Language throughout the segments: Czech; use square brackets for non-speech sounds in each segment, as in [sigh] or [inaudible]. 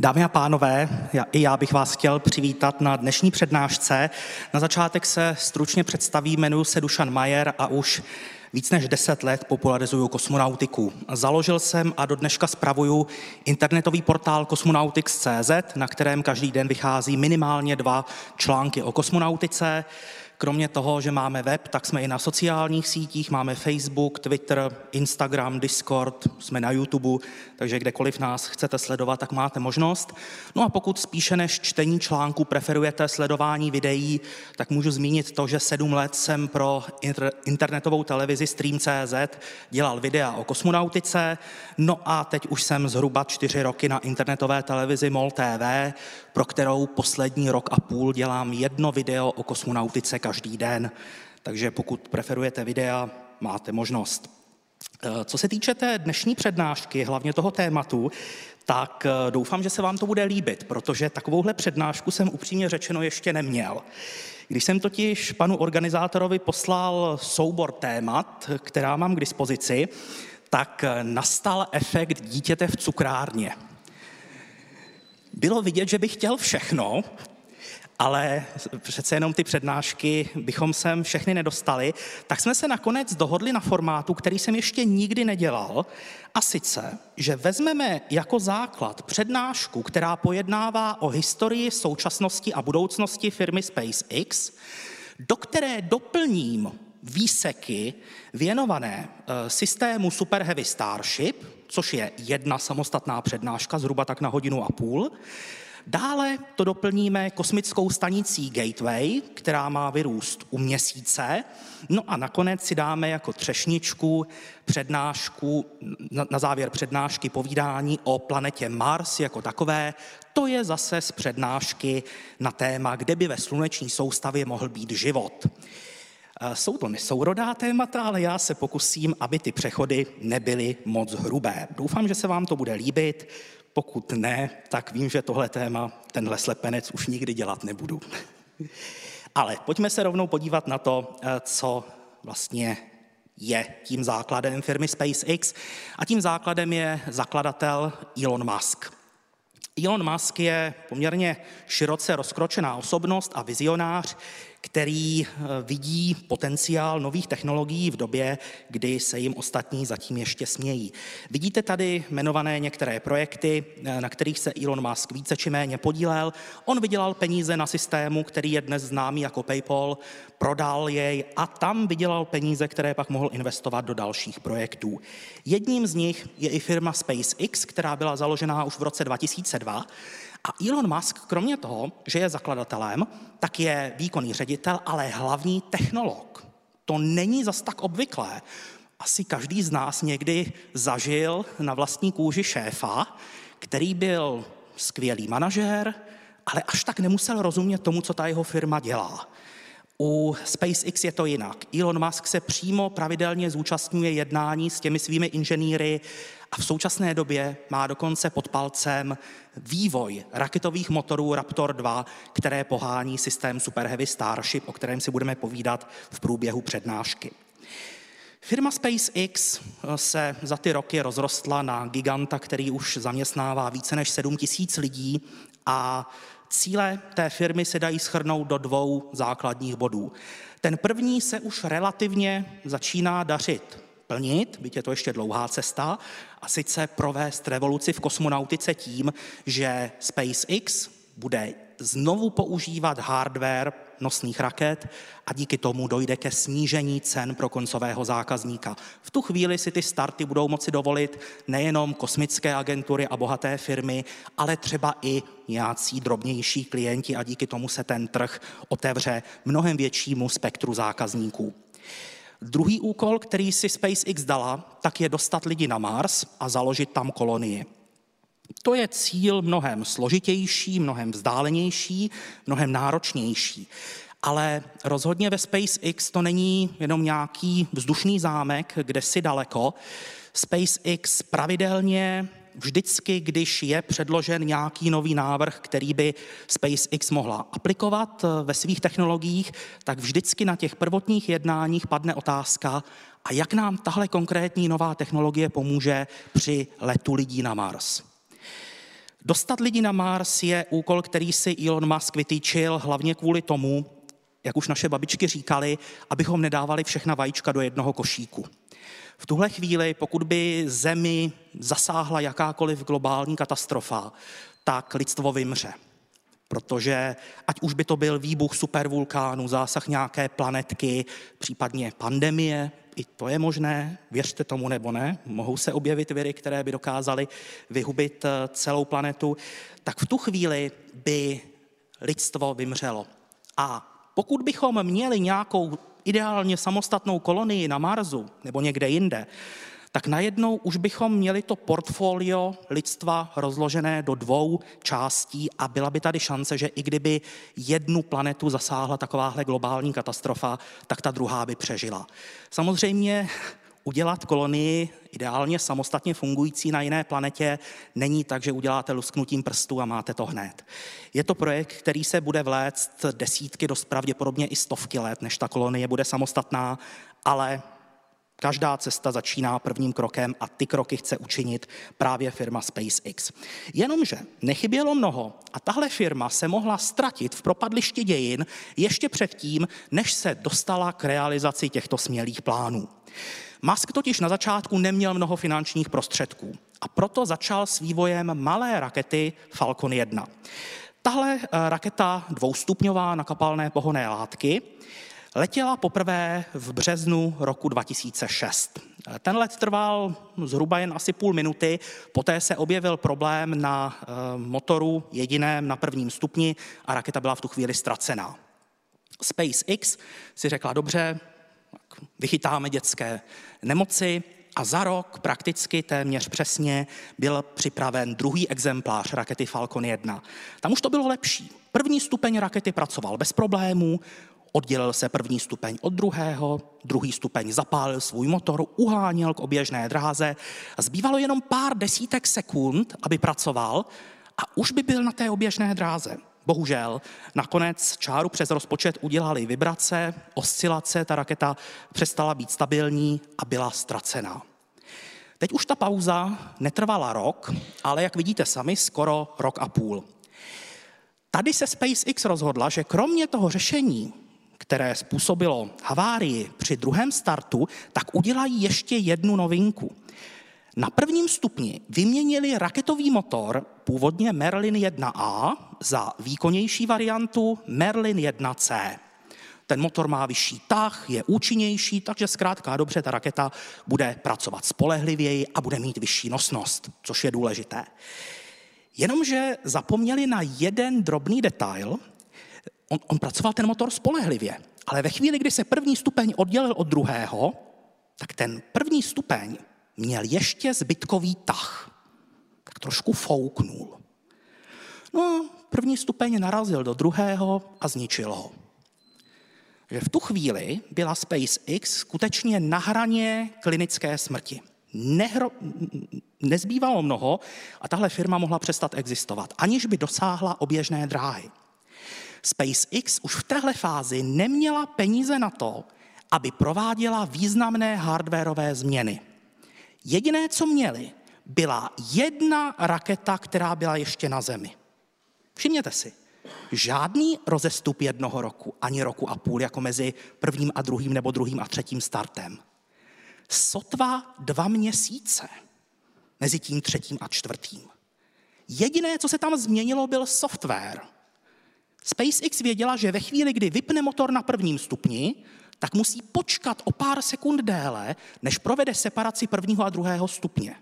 Dámy a pánové, já, i já bych vás chtěl přivítat na dnešní přednášce. Na začátek se stručně představí, jmenuji se Dušan Majer a už víc než 10 let popularizuju kosmonautiku. Založil jsem a do dneška spravuju internetový portál Cosmonautics.cz, na kterém každý den vychází minimálně dva články o kosmonautice. Kromě toho, že máme web, tak jsme i na sociálních sítích, máme Facebook, Twitter, Instagram, Discord, jsme na YouTube, takže kdekoliv nás chcete sledovat, tak máte možnost. No a pokud spíše než čtení článku preferujete sledování videí, tak můžu zmínit to, že sedm let jsem pro internetovou televizi Stream.cz dělal videa o kosmonautice, no a teď už jsem zhruba čtyři roky na internetové televizi MOL TV, pro kterou poslední rok a půl dělám jedno video o kosmonautice každý den. Takže pokud preferujete videa, máte možnost. Eh, co se týče té dnešní přednášky, hlavně toho tématu, tak eh, doufám, že se vám to bude líbit, protože takovouhle přednášku jsem upřímně řečeno ještě neměl. Když jsem totiž panu organizátorovi poslal soubor témat, která mám k dispozici, tak eh, nastal efekt dítěte v cukrárně. Bylo vidět, že bych chtěl všechno, ale přece jenom ty přednášky bychom sem všechny nedostali, tak jsme se nakonec dohodli na formátu, který jsem ještě nikdy nedělal, a sice, že vezmeme jako základ přednášku, která pojednává o historii, současnosti a budoucnosti firmy SpaceX, do které doplním výseky věnované eh, systému Super Heavy Starship, což je jedna samostatná přednáška, zhruba tak na hodinu a půl. Dále to doplníme kosmickou stanicí Gateway, která má vyrůst u měsíce. No a nakonec si dáme jako třešničku přednášku, na závěr přednášky povídání o planetě Mars jako takové. To je zase z přednášky na téma, kde by ve sluneční soustavě mohl být život. Jsou to nesourodá témata, ale já se pokusím, aby ty přechody nebyly moc hrubé. Doufám, že se vám to bude líbit. Pokud ne, tak vím, že tohle téma, tenhle slepenec už nikdy dělat nebudu. [laughs] Ale pojďme se rovnou podívat na to, eh, co vlastně je tím základem firmy SpaceX. A tím základem je zakladatel Elon Musk. Elon Musk je poměrně široce rozkročená osobnost a vizionář, který eh, vidí potenciál nových technologií v době, kdy se jim ostatní zatím ještě smějí. Vidíte tady jmenované některé projekty, eh, na kterých se Elon Musk více či méně podílel. On vydělal peníze na systému, který je dnes známý jako PayPal, prodal jej a tam vydělal peníze, které pak mohl investovat do dalších projektů. Jedním z nich je i firma SpaceX, která byla založená už v roce 2002 a Elon Musk, kromě toho, že je zakladatelem, tak je výkonný ředitel, ale hlavní technolog. To není zas tak obvyklé. Asi každý z nás někdy zažil na vlastní kůži šéfa, který byl skvělý manažér, ale až tak nemusel rozumět tomu, co ta jeho firma dělá. U SpaceX je to jinak. Elon Musk se přímo pravidelně zúčastňuje jednání s těmi svými inženýry a v současné době má dokonce pod palcem vývoj raketových motorů Raptor 2, které pohání systém Super Heavy Starship, o kterém si budeme povídat v průběhu přednášky. Firma SpaceX se za ty roky rozrostla na giganta, který už zaměstnává více než 7 tisíc lidí a Cíle té firmy se dají schrnout do dvou základních bodů. Ten první se už relativně začíná dařit plnit, byť je to ještě dlouhá cesta, a sice provést revoluci v kosmonautice tím, že SpaceX bude znovu používat hardware nosných raket a díky tomu dojde ke snížení cen pro koncového zákazníka. V tu chvíli si ty starty budou moci dovolit nejenom kosmické agentury a bohaté firmy, ale třeba i nějací drobnější klienti a díky tomu se ten trh otevře mnohem většímu spektru zákazníků. Druhý úkol, který si SpaceX dala, tak je dostat lidi na Mars a založit tam kolonii. To je cíl mnohem složitější, mnohem vzdálenější, mnohem náročnější. Ale rozhodně ve SpaceX to není jenom nějaký vzdušný zámek, kde si daleko. SpaceX pravidelně vždycky, když je předložen nějaký nový návrh, který by SpaceX mohla aplikovat eh, ve svých technologiích, tak vždycky na těch prvotních jednáních padne otázka, a jak nám tahle konkrétní nová technologie pomůže při letu lidí na Mars. Dostat lidi na Mars je úkol, který si Elon Musk vytýčil hlavně kvůli tomu, jak už naše babičky říkali, abychom nedávali všechna vajíčka do jednoho košíku. V tuhle chvíli, pokud by Zemi zasáhla jakákoliv globální katastrofa, tak lidstvo vymře. Protože ať už by to byl výbuch supervulkánu, zásah nějaké planetky, případně pandemie, i to je možné, věřte tomu nebo ne, mohou se objevit viry, které by dokázaly vyhubit eh, celou planetu, tak v tu chvíli by lidstvo vymřelo. A pokud bychom měli nějakou ideálně samostatnou kolonii na Marsu nebo někde jinde, tak najednou už bychom měli to portfolio lidstva rozložené do dvou částí a byla by tady šance, že i kdyby jednu planetu zasáhla takováhle globální katastrofa, tak ta druhá by přežila. Samozřejmě udělat kolonii ideálně samostatně fungující na jiné planetě není tak, že uděláte lusknutím prstu a máte to hned. Je to projekt, který se bude vléct desítky, dost pravděpodobně i stovky let, než ta kolonie bude samostatná, ale Každá cesta začíná prvním krokem a ty kroky chce učinit právě firma SpaceX. Jenomže nechybělo mnoho a tahle firma se mohla ztratit v propadlišti dějin ještě předtím, než se dostala k realizaci těchto smělých plánů. Musk totiž na začátku neměl mnoho finančních prostředků a proto začal s vývojem malé rakety Falcon 1. Tahle eh, raketa dvoustupňová na kapalné pohonné látky letěla poprvé v březnu roku 2006. Ten let trval zhruba jen asi půl minuty, poté se objevil problém na eh, motoru jediném na prvním stupni a raketa byla v tu chvíli ztracená. SpaceX si řekla, dobře, vychytáme dětské nemoci a za rok prakticky téměř přesně byl připraven druhý exemplář rakety Falcon 1. Tam už to bylo lepší. První stupeň rakety pracoval bez problémů, oddělil se první stupeň od druhého, druhý stupeň zapálil svůj motor, uháněl k oběžné dráze a zbývalo jenom pár desítek sekund, aby pracoval a už by byl na té oběžné dráze. Bohužel nakonec čáru přes rozpočet udělali vibrace, oscilace, ta raketa přestala být stabilní a byla ztracená. Teď už ta pauza netrvala rok, ale jak vidíte sami, skoro rok a půl. Tady se SpaceX rozhodla, že kromě toho řešení, které způsobilo havárii při druhém startu, tak udělají ještě jednu novinku. Na prvním stupni vyměnili raketový motor, původně Merlin 1A, za výkonnější variantu Merlin 1C. Ten motor má vyšší tah, je účinnější, takže zkrátka dobře ta raketa bude pracovat spolehlivěji a bude mít vyšší nosnost, což je důležité. Jenomže zapomněli na jeden drobný detail. On, on pracoval ten motor spolehlivě, ale ve chvíli, kdy se první stupeň oddělil od druhého, tak ten první stupeň měl ještě zbytkový tah. Tak trošku fouknul. No, první stupeň narazil do druhého a zničil ho. Že v tu chvíli byla SpaceX skutečně na hraně klinické smrti. Nehro, nezbývalo mnoho a tahle firma mohla přestat existovat, aniž by dosáhla oběžné dráhy. SpaceX už v téhle fázi neměla peníze na to, aby prováděla významné hardwareové změny. Jediné, co měli, byla jedna raketa, která byla ještě na Zemi. Všimněte si, žádný rozestup jednoho roku, ani roku a půl, jako mezi prvním a druhým nebo druhým a třetím startem. Sotva dva měsíce mezi tím třetím a čtvrtým. Jediné, co se tam změnilo, byl software. SpaceX věděla, že ve chvíli, kdy vypne motor na prvním stupni, tak musí počkat o pár sekund déle, než provede separaci prvního a druhého stupně.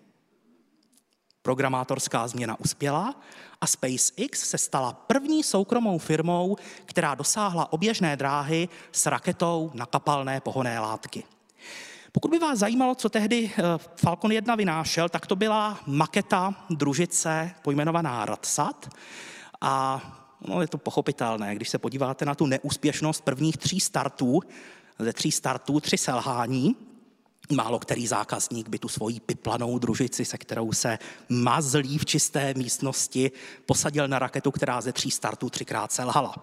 Programátorská změna uspěla a SpaceX se stala první soukromou firmou, která dosáhla oběžné dráhy s raketou na kapalné pohonné látky. Pokud by vás zajímalo, co tehdy eh, Falcon 1 vynášel, tak to byla maketa družice pojmenovaná Radsat a no, je to pochopitelné, když se podíváte na tu neúspěšnost prvních tří startů, ze tří startů tři selhání. Málo který zákazník by tu svoji piplanou družici, se kterou se mazlí v čisté místnosti, posadil na raketu, která ze tří startů třikrát selhala.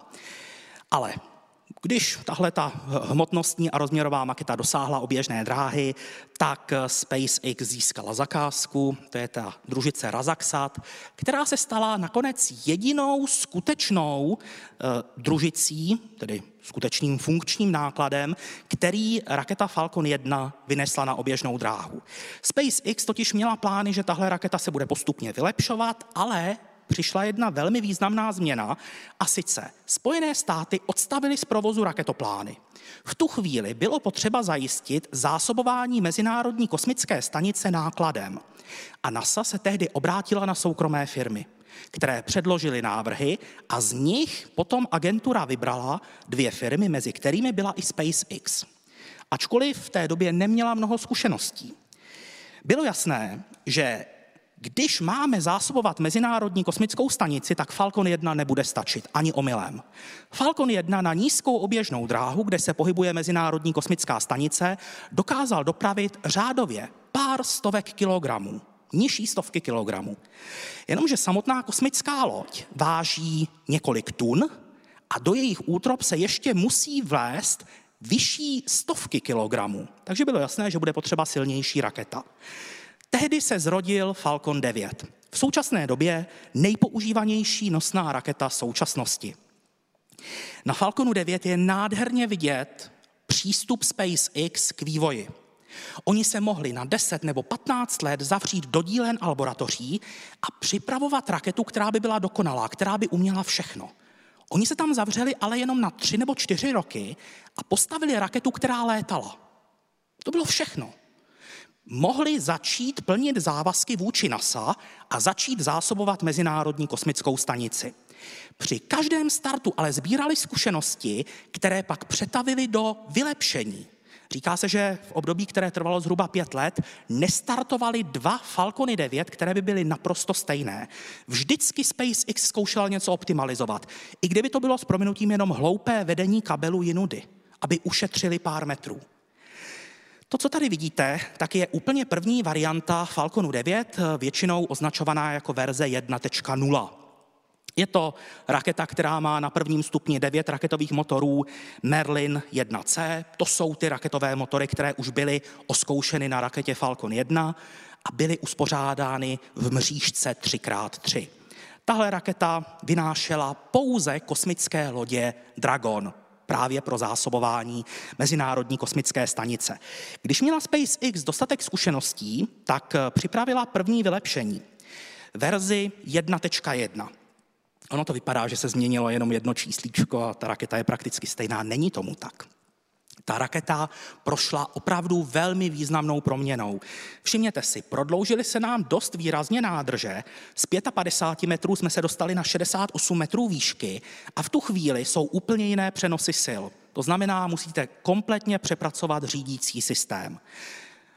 Ale Když tahle ta hmotnostní a rozměrová maketa dosáhla oběžné dráhy, tak SpaceX získala zakázku, to je ta družice Razaxat, která se stala nakonec jedinou skutečnou eh, družicí, tedy skutečným funkčním nákladem, který raketa Falcon 1 vynesla na oběžnou dráhu. SpaceX totiž měla plány, že tahle raketa se bude postupně vylepšovat, ale přišla jedna velmi významná změna a sice Spojené státy odstavily z provozu raketoplány. V tu chvíli bylo potřeba zajistit zásobování Mezinárodní kosmické stanice nákladem. A NASA se tehdy obrátila na soukromé firmy, které předložily návrhy a z nich potom agentura vybrala dvě firmy, mezi kterými byla i SpaceX. Ačkoliv v té době neměla mnoho zkušeností. Bylo jasné, že když máme zásobovat Mezinárodní kosmickou stanici, tak Falcon 1 nebude stačit ani omylem. Falcon 1 na nízkou oběžnou dráhu, kde se pohybuje Mezinárodní kosmická stanice, dokázal dopravit řádově pár stovek kilogramů, nižší stovky kilogramů. Jenomže samotná kosmická loď váží několik tun a do jejich útrop se ještě musí vlézt vyšší stovky kilogramů. Takže bylo jasné, že bude potřeba silnější raketa. Tehdy se zrodil Falcon 9. V současné době nejpoužívanější nosná raketa současnosti. Na Falconu 9 je nádherně vidět přístup SpaceX k vývoji. Oni se mohli na 10 nebo 15 let zavřít do dílen a laboratoří a připravovat raketu, která by byla dokonalá, která by uměla všechno. Oni se tam zavřeli ale jenom na tři nebo čtyři roky a postavili raketu, která létala. To bylo všechno mohli začít plnit závazky vůči NASA a začít zásobovat Mezinárodní kosmickou stanici. Při každém startu ale sbírali zkušenosti, které pak přetavili do vylepšení. Říká se, že v období, které trvalo zhruba pět let, nestartovali dva Falcony 9, které by byly naprosto stejné. Vždycky SpaceX zkoušel něco optimalizovat, i kdyby to bylo s prominutím jenom hloupé vedení kabelu jinudy, aby ušetřili pár metrů. To, co tady vidíte, tak je úplně první varianta Falconu 9, většinou označovaná jako verze 1.0. Je to raketa, která má na prvním stupni 9 raketových motorů Merlin 1C. To jsou ty raketové motory, které už byly oskoušeny na raketě Falcon 1 a byly uspořádány v mřížce 3x3. Tahle raketa vynášela pouze kosmické lodě Dragon, právě pro zásobování Mezinárodní kosmické stanice. Když měla SpaceX dostatek zkušeností, tak eh, připravila první vylepšení. Verzi 1.1. Ono to vypadá, že se změnilo jenom jedno číslíčko a ta raketa je prakticky stejná. Není tomu tak ta raketa prošla opravdu velmi významnou proměnou. Všimněte si, prodloužili se nám dost výrazně nádrže. Z 55 metrů jsme se dostali na 68 metrů výšky a v tu chvíli jsou úplně jiné přenosy sil. To znamená, musíte kompletně přepracovat řídící systém.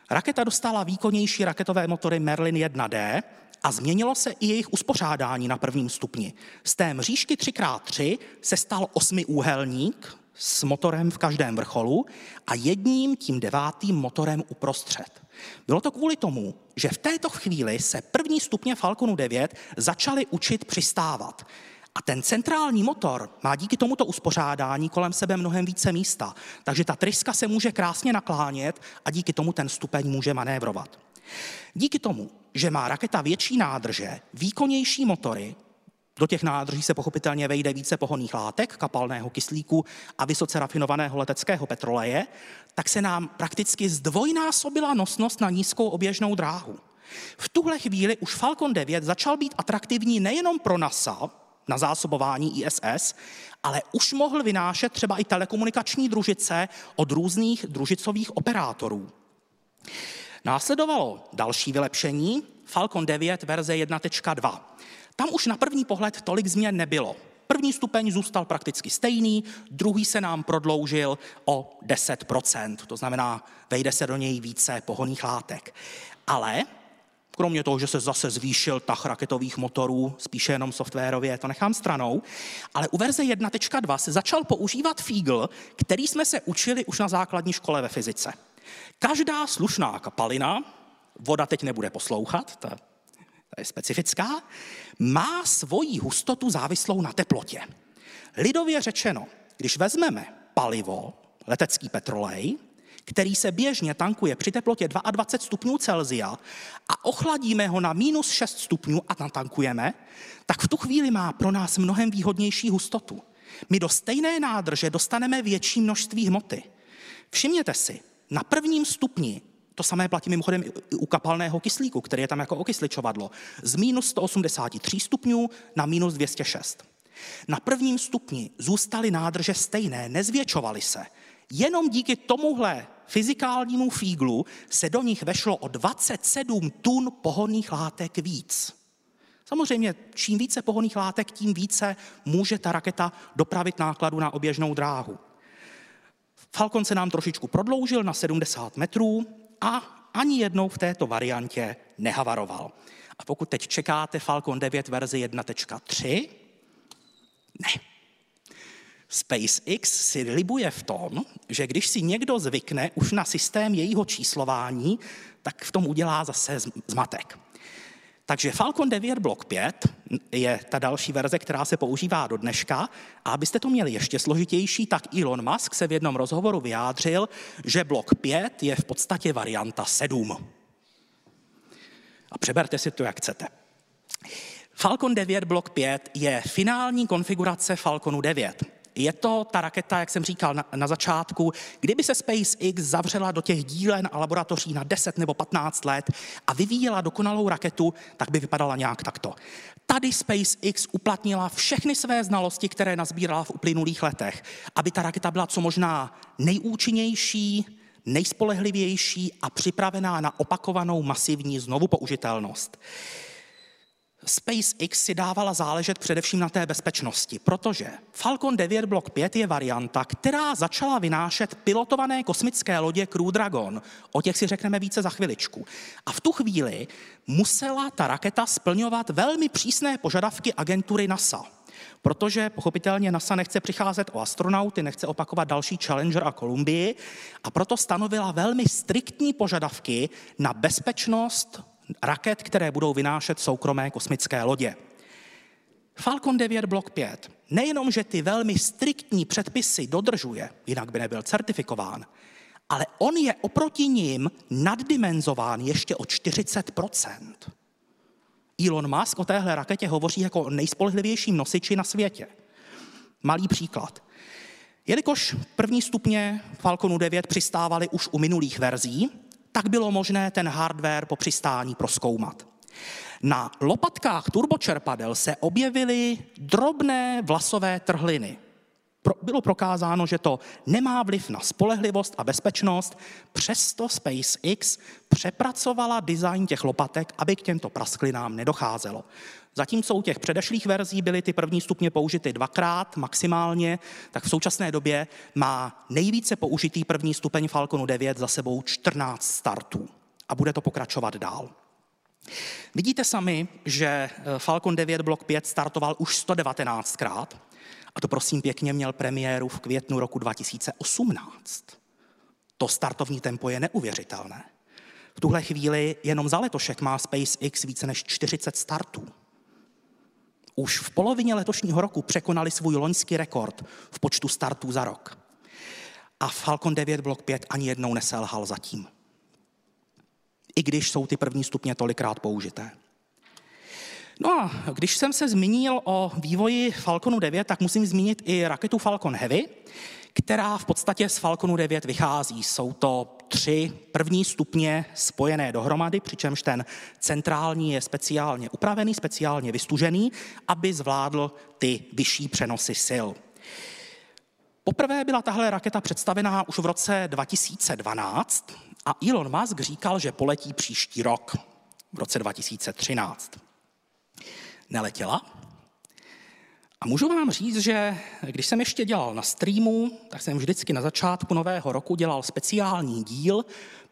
Raketa dostala výkonnější raketové motory Merlin 1D a změnilo se i jejich uspořádání na prvním stupni. Z té mřížky 3x3 se stal osmiúhelník, s motorem v každém vrcholu a jedním tím devátým motorem uprostřed. Bylo to kvůli tomu, že v této chvíli se první stupně Falconu 9 začaly učit přistávat. A ten centrální motor má díky tomuto uspořádání kolem sebe mnohem více místa, takže ta tryska se může krásně naklánět a díky tomu ten stupeň může manévrovat. Díky tomu, že má raketa větší nádrže, výkonnější motory, do těch nádrží se pochopitelně vejde více pohonných látek, kapalného kyslíku a vysoce rafinovaného leteckého petroleje, tak se nám prakticky zdvojnásobila nosnost na nízkou oběžnou dráhu. V tuhle chvíli už Falcon 9 začal být atraktivní nejenom pro NASA, na zásobování ISS, ale už mohl vynášet třeba i telekomunikační družice od různých družicových operátorů. Následovalo další vylepšení, Falcon 9 verze 1.2. Tam už na první pohled tolik změn nebylo. První stupeň zůstal prakticky stejný, druhý se nám prodloužil o 10%, to znamená, vejde se do něj více pohoných látek. Ale kromě toho, že se zase zvýšil tah raketových motorů, spíše jenom softwarově, to nechám stranou, ale u verze 1.2 se začal používat fígl, který jsme se učili už na základní škole ve fyzice. Každá slušná kapalina, voda teď nebude poslouchat, ta je specifická, má svoji hustotu závislou na teplotě. Lidově řečeno, když vezmeme palivo, letecký petrolej, který se běžně tankuje při teplotě 22 stupňů Celzia a ochladíme ho na minus 6 stupňů a natankujeme, tak v tu chvíli má pro nás mnohem výhodnější hustotu. My do stejné nádrže dostaneme větší množství hmoty. Všimněte si, na prvním stupni to samé platí mimochodem u kapalného kyslíku, který je tam jako okysličovadlo. Z minus 183 stupňů na minus 206. Na prvním stupni zůstaly nádrže stejné, nezvětšovaly se. Jenom díky tomuhle fyzikálnímu fíglu se do nich vešlo o 27 tun pohonných látek víc. Samozřejmě, čím více pohonných látek, tím více může ta raketa dopravit nákladu na oběžnou dráhu. Falcon se nám trošičku prodloužil na 70 metrů a ani jednou v této variantě nehavaroval. A pokud teď čekáte Falcon 9 verzi 1.3, ne. SpaceX si libuje v tom, že když si někdo zvykne už na systém jejího číslování, tak v tom udělá zase zmatek. Takže Falcon 9 Block 5 je ta další verze, která se používá do dneška. A abyste to měli ještě složitější, tak Elon Musk se v jednom rozhovoru vyjádřil, že Block 5 je v podstatě varianta 7. A přeberte si to, jak chcete. Falcon 9 Block 5 je finální konfigurace Falconu 9 je to ta raketa, jak jsem říkal na, na začátku, kdyby se SpaceX zavřela do těch dílen a laboratoří na 10 nebo 15 let a vyvíjela dokonalou raketu, tak by vypadala nějak takto. Tady SpaceX uplatnila všechny své znalosti, které nazbírala v uplynulých letech, aby ta raketa byla co možná nejúčinnější, nejspolehlivější a připravená na opakovanou masivní znovu použitelnost. SpaceX si dávala záležet především na té bezpečnosti, protože Falcon 9 Block 5 je varianta, která začala vynášet pilotované kosmické lodě Crew Dragon. O těch si řekneme více za chviličku. A v tu chvíli musela ta raketa splňovat velmi přísné požadavky agentury NASA. Protože pochopitelně NASA nechce přicházet o astronauty, nechce opakovat další Challenger a Kolumbii a proto stanovila velmi striktní požadavky na bezpečnost raket, které budou vynášet soukromé kosmické lodě. Falcon 9 Block 5 nejenom, že ty velmi striktní předpisy dodržuje, jinak by nebyl certifikován, ale on je oproti ním naddimenzován ještě o 40% Elon Musk o téhle raketě hovoří jako o nejspolehlivějším nosiči na světě. Malý příklad. Jelikož první stupně Falconu 9 přistávaly už u minulých verzí, tak bylo možné ten hardware po přistání proskoumat. Na lopatkách turbočerpadel se objevily drobné vlasové trhliny. Bylo prokázáno, že to nemá vliv na spolehlivost a bezpečnost, přesto SpaceX přepracovala design těch lopatek, aby k těmto prasklinám nedocházelo. Zatímco u těch předešlých verzí byly ty první stupně použity dvakrát maximálně, tak v současné době má nejvíce použitý první stupeň Falconu 9 za sebou 14 startů a bude to pokračovat dál. Vidíte sami, že eh, Falcon 9 Block 5 startoval už 119krát a to prosím pěkně měl premiéru v květnu roku 2018. To startovní tempo je neuvěřitelné. V tuhle chvíli jenom za letošek má SpaceX více než 40 startů už v polovině letošního roku překonali svůj loňský rekord v počtu startů za rok. A Falcon 9 Block 5 ani jednou neselhal zatím. I když jsou ty první stupně tolikrát použité. No a když jsem se zmínil o vývoji Falconu 9, tak musím zmínit i raketu Falcon Heavy, která v podstatě z Falconu 9 vychází. Jsou to tři první stupně spojené dohromady, přičemž ten centrální je speciálně upravený, speciálně vystužený, aby zvládl ty vyšší přenosy sil. Poprvé byla tahle raketa představená už v roce 2012 a Elon Musk říkal, že poletí příští rok, v roce 2013. Neletěla, a můžu vám říct, že když jsem ještě dělal na streamu, tak jsem vždycky na začátku nového roku dělal speciální díl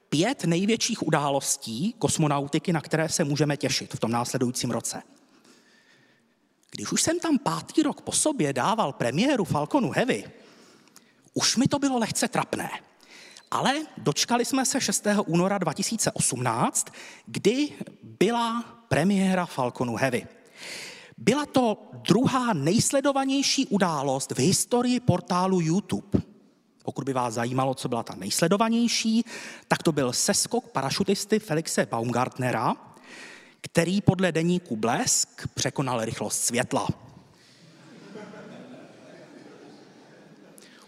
pět největších událostí kosmonautiky, na které se můžeme těšit v tom následujícím roce. Když už jsem tam pátý rok po sobě dával premiéru Falconu Heavy, už mi to bylo lehce trapné. Ale dočkali jsme se 6. února 2018, kdy byla premiéra Falconu Heavy. Byla to druhá nejsledovanější událost v historii portálu YouTube. Pokud by vás zajímalo, co byla ta nejsledovanější, tak to byl seskok parašutisty Felixe Baumgartnera, který podle deníku Blesk překonal rychlost světla.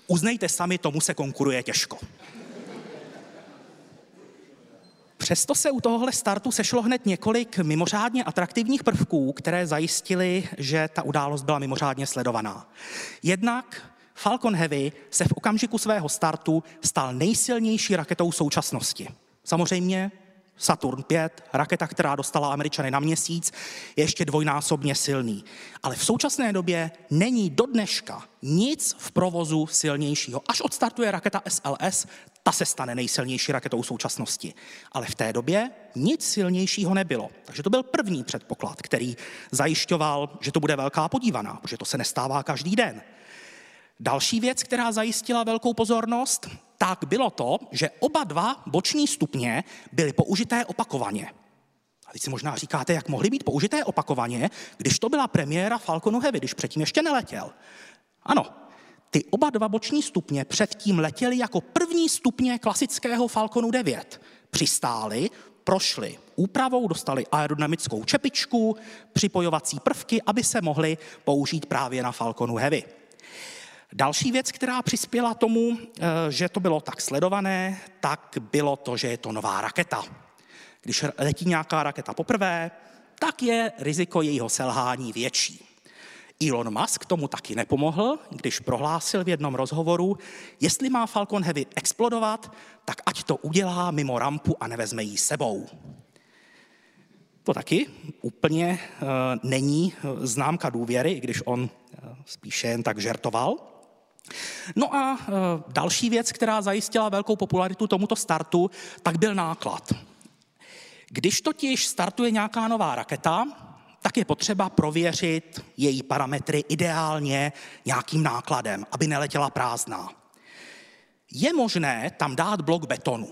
Uznejte sami, tomu se konkuruje těžko. Přesto se u tohohle startu sešlo hned několik mimořádně atraktivních prvků, které zajistily, že ta událost byla mimořádně sledovaná. Jednak Falcon Heavy se v okamžiku svého startu stal nejsilnější raketou současnosti. Samozřejmě Saturn 5, raketa, která dostala Američany na měsíc, je ještě dvojnásobně silný. Ale v současné době není do dneška nic v provozu silnějšího. Až odstartuje raketa SLS, ta se stane nejsilnější raketou současnosti. Ale v té době nic silnějšího nebylo. Takže to byl první předpoklad, který zajišťoval, že to bude velká podívaná, protože to se nestává každý den. Další věc, která zajistila velkou pozornost, tak bylo to, že oba dva boční stupně byly použité opakovaně. A teď si možná říkáte, jak mohly být použité opakovaně, když to byla premiéra Falconu Heavy, když předtím ještě neletěl. Ano, ty oba dva boční stupně předtím letěly jako první stupně klasického Falconu 9. Přistáli, prošli úpravou, dostali aerodynamickou čepičku, připojovací prvky, aby se mohly použít právě na Falconu Heavy. Další věc, která přispěla tomu, eh, že to bylo tak sledované, tak bylo to, že je to nová raketa. Když letí nějaká raketa poprvé, tak je riziko jejího selhání větší. Elon Musk tomu taky nepomohl, když prohlásil v jednom rozhovoru, jestli má Falcon Heavy explodovat, tak ať to udělá mimo rampu a nevezme ji sebou. To taky úplně uh, není známka důvěry, i když on uh, spíše jen tak žertoval. No a další věc, která zajistila velkou popularitu tomuto startu, tak byl náklad. Když totiž startuje nějaká nová raketa, tak je potřeba prověřit její parametry ideálně nějakým nákladem, aby neletěla prázdná. Je možné tam dát blok betonu.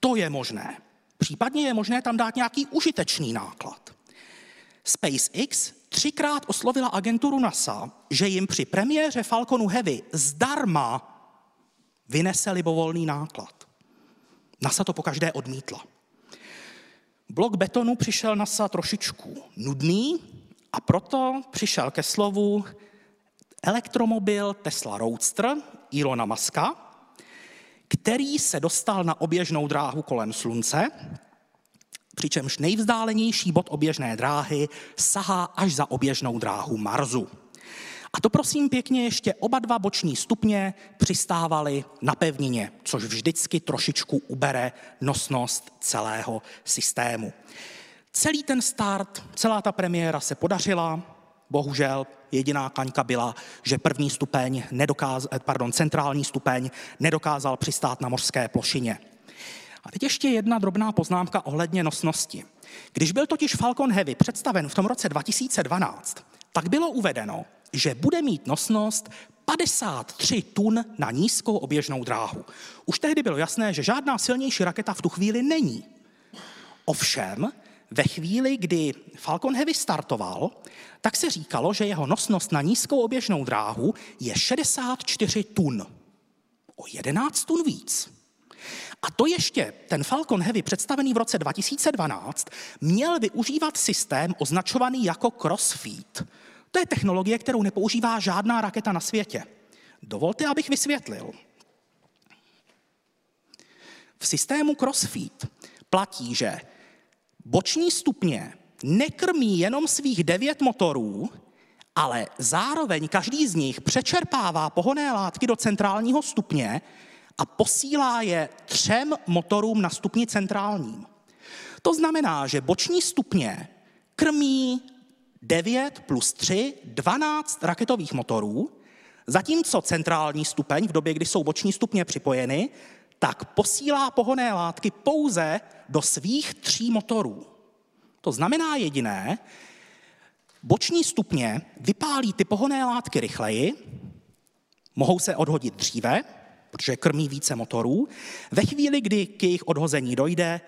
To je možné. Případně je možné tam dát nějaký užitečný náklad. SpaceX třikrát oslovila agenturu NASA, že jim při premiéře Falconu Heavy zdarma vynese libovolný náklad. NASA to pokaždé odmítla. Blok betonu přišel NASA trošičku nudný a proto přišel ke slovu elektromobil Tesla Roadster Ilona Muska, který se dostal na oběžnou dráhu kolem Slunce přičemž nejvzdálenější bod oběžné dráhy sahá až za oběžnou dráhu Marsu. A to prosím pěkně ještě oba dva boční stupně přistávaly na pevnině, což vždycky trošičku ubere nosnost celého systému. Celý ten start, celá ta premiéra se podařila, bohužel jediná kaňka byla, že první stupeň, nedokáz, pardon, centrální stupeň nedokázal přistát na mořské plošině. A teď ještě jedna drobná poznámka ohledně nosnosti. Když byl totiž Falcon Heavy představen v tom roce 2012, tak bylo uvedeno, že bude mít nosnost 53 tun na nízkou oběžnou dráhu. Už tehdy bylo jasné, že žádná silnější raketa v tu chvíli není. Ovšem, ve chvíli, kdy Falcon Heavy startoval, tak se říkalo, že jeho nosnost na nízkou oběžnou dráhu je 64 tun. O 11 tun víc. A to ještě ten Falcon Heavy představený v roce 2012 měl využívat systém označovaný jako crossfeed. To je technologie, kterou nepoužívá žádná raketa na světě. Dovolte, abych vysvětlil. V systému crossfeed platí, že boční stupně nekrmí jenom svých devět motorů, ale zároveň každý z nich přečerpává pohonné látky do centrálního stupně, a posílá je třem motorům na stupni centrálním. To znamená, že boční stupně krmí 9 plus 3, 12 raketových motorů, zatímco centrální stupeň, v době, kdy jsou boční stupně připojeny, tak posílá pohonné látky pouze do svých tří motorů. To znamená jediné, boční stupně vypálí ty pohonné látky rychleji, mohou se odhodit dříve, protože krmí více motorů. Ve chvíli, kdy k jejich odhození dojde,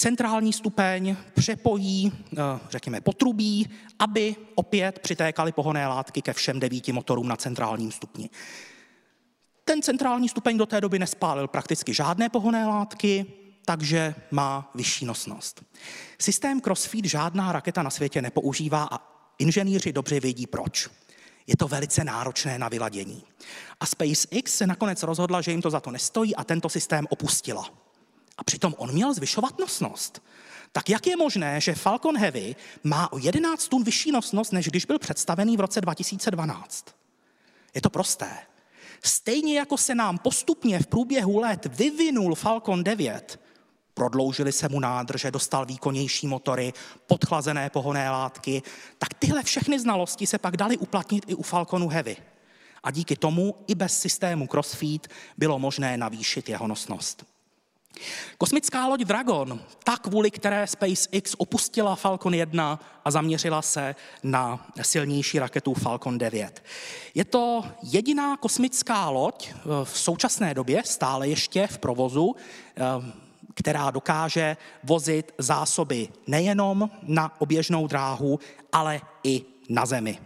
centrální stupeň přepojí, eh, řekněme, potrubí, aby opět přitékaly pohonné látky ke všem devíti motorům na centrálním stupni. Ten centrální stupeň do té doby nespálil prakticky žádné pohonné látky, takže má vyšší nosnost. Systém CrossFit žádná raketa na světě nepoužívá a inženýři dobře vědí proč. Je to velice náročné na vyladění. A SpaceX se nakonec rozhodla, že jim to za to nestojí a tento systém opustila. A přitom on měl zvyšovat nosnost. Tak jak je možné, že Falcon Heavy má o 11 tun vyšší nosnost, než když byl představený v roce 2012? Je to prosté. Stejně jako se nám postupně v průběhu let vyvinul Falcon 9, prodloužily se mu nádrže, dostal výkonnější motory, podchlazené pohonné látky, tak tyhle všechny znalosti se pak daly uplatnit i u Falconu Heavy. A díky tomu i bez systému CrossFit bylo možné navýšit jeho nosnost. Kosmická loď Dragon, ta kvůli které SpaceX opustila Falcon 1 a zaměřila se na silnější raketu Falcon 9. Je to jediná kosmická loď eh, v současné době, stále ještě v provozu, eh, která dokáže vozit zásoby nejenom na oběžnou dráhu, ale i na Zemi.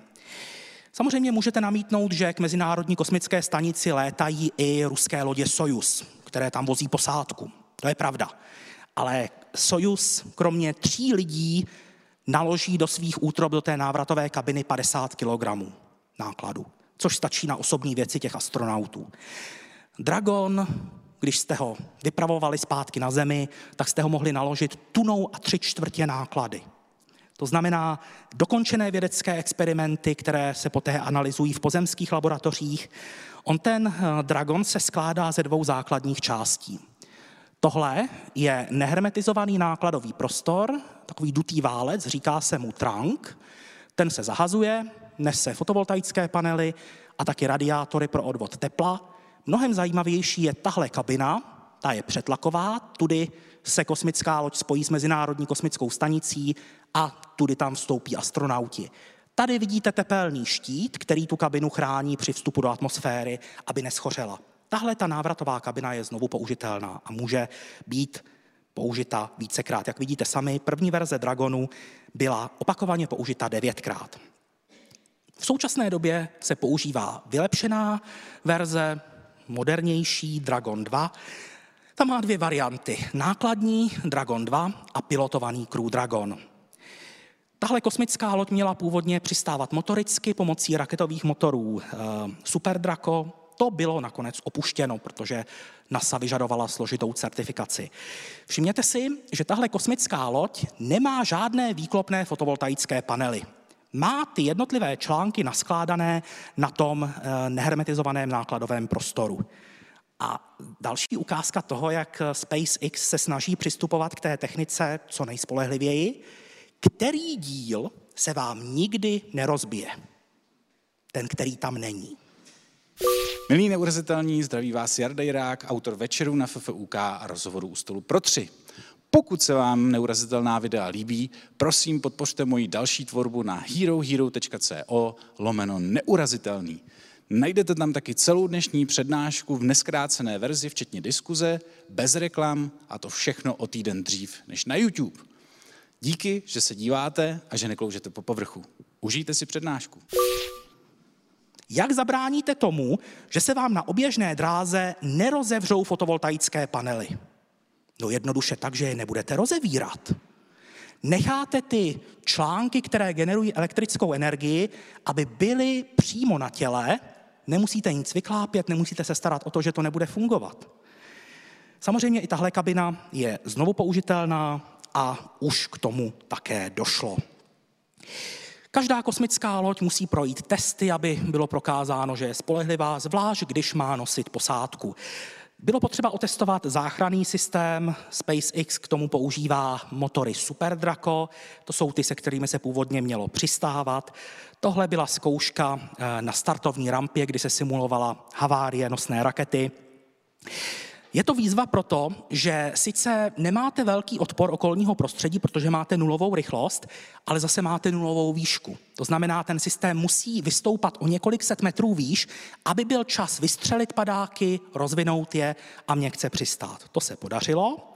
Samozřejmě můžete namítnout, že k Mezinárodní kosmické stanici létají i ruské lodě Sojus, které tam vozí posádku. To je pravda. Ale Sojus kromě tří lidí naloží do svých útrob do té návratové kabiny 50 kg nákladu, což stačí na osobní věci těch astronautů. Dragon, když jste ho vypravovali zpátky na Zemi, tak jste ho mohli naložit tunou a tři čtvrtě náklady. To znamená dokončené vědecké experimenty, které se poté analyzují v pozemských laboratořích. On ten eh, Dragon se skládá ze dvou základních částí. Tohle je nehermetizovaný nákladový prostor, takový dutý válec, říká se mu trunk. Ten se zahazuje, nese fotovoltaické panely a taky radiátory pro odvod tepla. Mnohem zajímavější je tahle kabina, ta je přetlaková, tudy se kosmická loď spojí s Mezinárodní kosmickou stanicí a tudy tam vstoupí astronauti. Tady vidíte tepelný štít, který tu kabinu chrání při vstupu do atmosféry, aby neschořela. Tahle ta návratová kabina je znovu použitelná a může být použita vícekrát. Jak vidíte sami, první verze Dragonu byla opakovaně použita devětkrát. V současné době se používá vylepšená verze, modernější Dragon 2. Ta má dvě varianty. Nákladní Dragon 2 a pilotovaný Crew Dragon. Tahle kosmická loď měla původně přistávat motoricky pomocí raketových motorů eh, Super Draco, to bylo nakonec opuštěno, protože NASA vyžadovala složitou certifikaci. Všimněte si, že tahle kosmická loď nemá žádné výklopné fotovoltaické panely. Má ty jednotlivé články naskládané na tom eh, nehermetizovaném nákladovém prostoru. A další ukázka toho, jak SpaceX se snaží přistupovat k té technice co nejspolehlivěji, který díl se vám nikdy nerozbije. Ten, který tam není. Milí neurazitelní, zdraví vás Jarda Jirák, autor večeru na FFUK a rozhovoru u stolu pro tři. Pokud se vám neurazitelná videa líbí, prosím podpořte moji další tvorbu na herohero.co lomeno neurazitelný. Najdete tam taky celou dnešní přednášku v neskrácené verzi, včetně diskuze, bez reklam a to všechno o týden dřív než na YouTube. Díky, že se díváte a že nekloužete po povrchu. Užijte si přednášku. Jak zabráníte tomu, že se vám na oběžné dráze nerozevřou fotovoltaické panely? No jednoduše tak, že je nebudete rozevírat. Necháte ty články, které generují elektrickou energii, aby byly přímo na těle, nemusíte nic vyklápět, nemusíte se starat o to, že to nebude fungovat. Samozřejmě i tahle kabina je znovu použitelná a už k tomu také došlo. Každá kosmická loď musí projít testy, aby bylo prokázáno, že je spolehlivá, zvlášť když má nosit posádku. Bylo potřeba otestovat záchranný systém, SpaceX k tomu používá motory Super Draco, to jsou ty, se kterými se původně mělo přistávat. Tohle byla zkouška eh, na startovní rampě, kdy se simulovala havárie nosné rakety. Je to výzva proto, že sice nemáte velký odpor okolního prostředí, protože máte nulovou rychlost, ale zase máte nulovou výšku. To znamená, ten systém musí vystoupat o několik set metrů výš, aby byl čas vystřelit padáky, rozvinout je a měkce přistát. To se podařilo.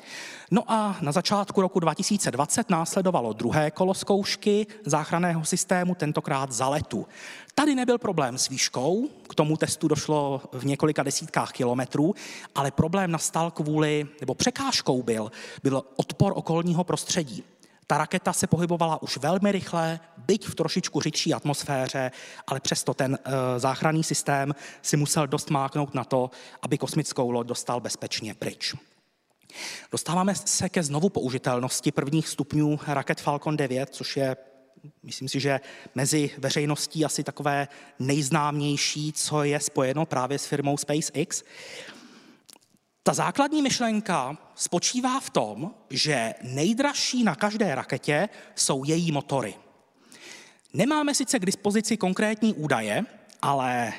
No a na začátku roku 2020 následovalo druhé kolo zkoušky záchranného systému, tentokrát za letu. Tady nebyl problém s výškou, k tomu testu došlo v několika desítkách kilometrů, ale problém nastal kvůli, nebo překážkou byl, byl odpor okolního prostředí. Ta raketa se pohybovala už velmi rychle, byť v trošičku řidší atmosféře, ale přesto ten e, záchranný systém si musel dost máknout na to, aby kosmickou loď dostal bezpečně pryč. Dostáváme se ke znovu použitelnosti prvních stupňů raket Falcon 9, což je myslím si, že mezi veřejností asi takové nejznámější, co je spojeno právě s firmou SpaceX. Ta základní myšlenka spočívá v tom, že nejdražší na každé raketě jsou její motory. Nemáme sice k dispozici konkrétní údaje, ale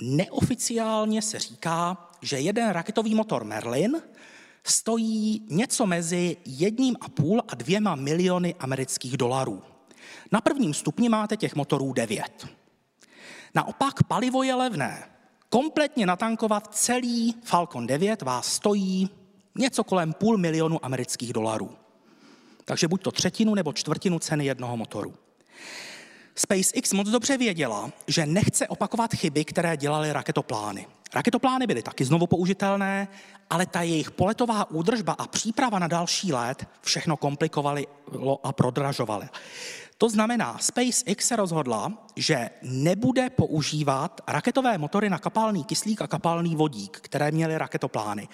neoficiálně se říká, že jeden raketový motor Merlin stojí něco mezi jedním a půl a dvěma miliony amerických dolarů. Na prvním stupni máte těch motorů devět. Naopak palivo je levné. Kompletně natankovat celý Falcon 9 vás stojí něco kolem půl milionu amerických dolarů. Takže buď to třetinu nebo čtvrtinu ceny jednoho motoru. SpaceX moc dobře věděla, že nechce opakovat chyby, které dělaly raketoplány. Raketoplány byly taky znovu použitelné, ale ta jejich poletová údržba a příprava na další let všechno komplikovali a prodražovaly. To znamená, SpaceX se rozhodla, že nebude používat raketové motory na kapalný kyslík a kapalný vodík, které měly raketoplány.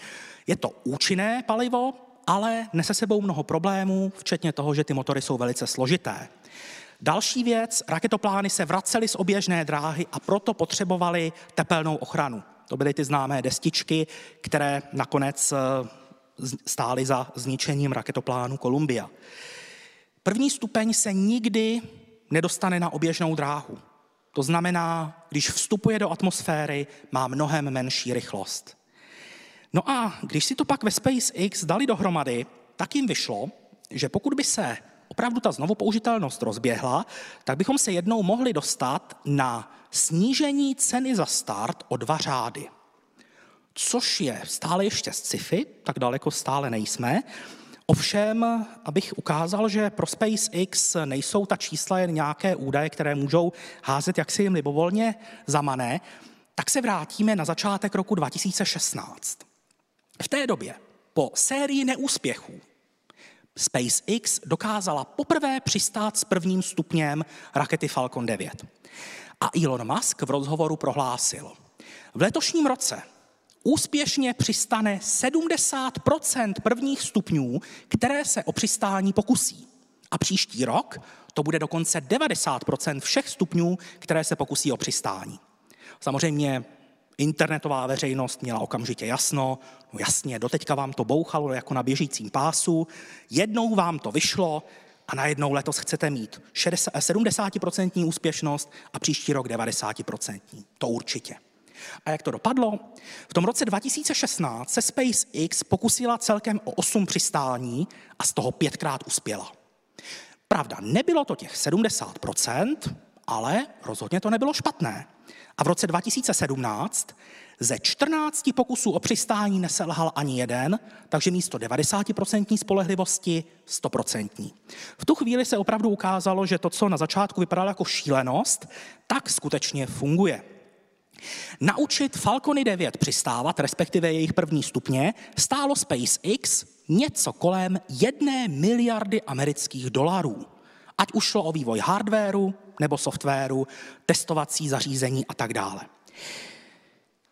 Je to účinné palivo, ale nese sebou mnoho problémů, včetně toho, že ty motory jsou velice složité. Další věc, raketoplány se vracely z oběžné dráhy a proto potřebovaly tepelnou ochranu. To byly ty známé destičky, které nakonec eh, stály za zničením raketoplánu Columbia. První stupeň se nikdy nedostane na oběžnou dráhu. To znamená, když vstupuje do atmosféry, má mnohem menší rychlost. No a když si to pak ve SpaceX dali dohromady, tak jim vyšlo, že pokud by se opravdu ta znovu použitelnost rozběhla, tak bychom se jednou mohli dostat na snížení ceny za start o dva řády. Což je stále ještě sci-fi, tak daleko stále nejsme. Ovšem, abych ukázal, že pro SpaceX nejsou ta čísla jen nějaké údaje, které můžou házet jaksi jim libovolně za mané, tak se vrátíme na začátek roku 2016. V té době, po sérii neúspěchů, SpaceX dokázala poprvé přistát s prvním stupněm rakety Falcon 9. A Elon Musk v rozhovoru prohlásil, v letošním roce úspěšně přistane 70% prvních stupňů, které se o přistání pokusí. A příští rok to bude dokonce 90% všech stupňů, které se pokusí o přistání. Samozřejmě internetová veřejnost měla okamžitě jasno, no jasně, doteďka vám to bouchalo jako na běžícím pásu, jednou vám to vyšlo a najednou letos chcete mít 70% úspěšnost a příští rok 90%. To určitě. A jak to dopadlo? V tom roce 2016 se SpaceX pokusila celkem o 8 přistání a z toho pětkrát uspěla. Pravda, nebylo to těch 70%, ale rozhodně to nebylo špatné. A v roce 2017 ze 14 pokusů o přistání neselhal ani jeden, takže místo 90% spolehlivosti 100%. V tu chvíli se opravdu ukázalo, že to, co na začátku vypadalo jako šílenost, tak skutečně funguje. Naučit Falcony 9 přistávat, respektive jejich první stupně, stálo SpaceX něco kolem jedné miliardy amerických dolarů. Ať už šlo o vývoj hardwareu nebo softwaru, testovací zařízení a tak dále.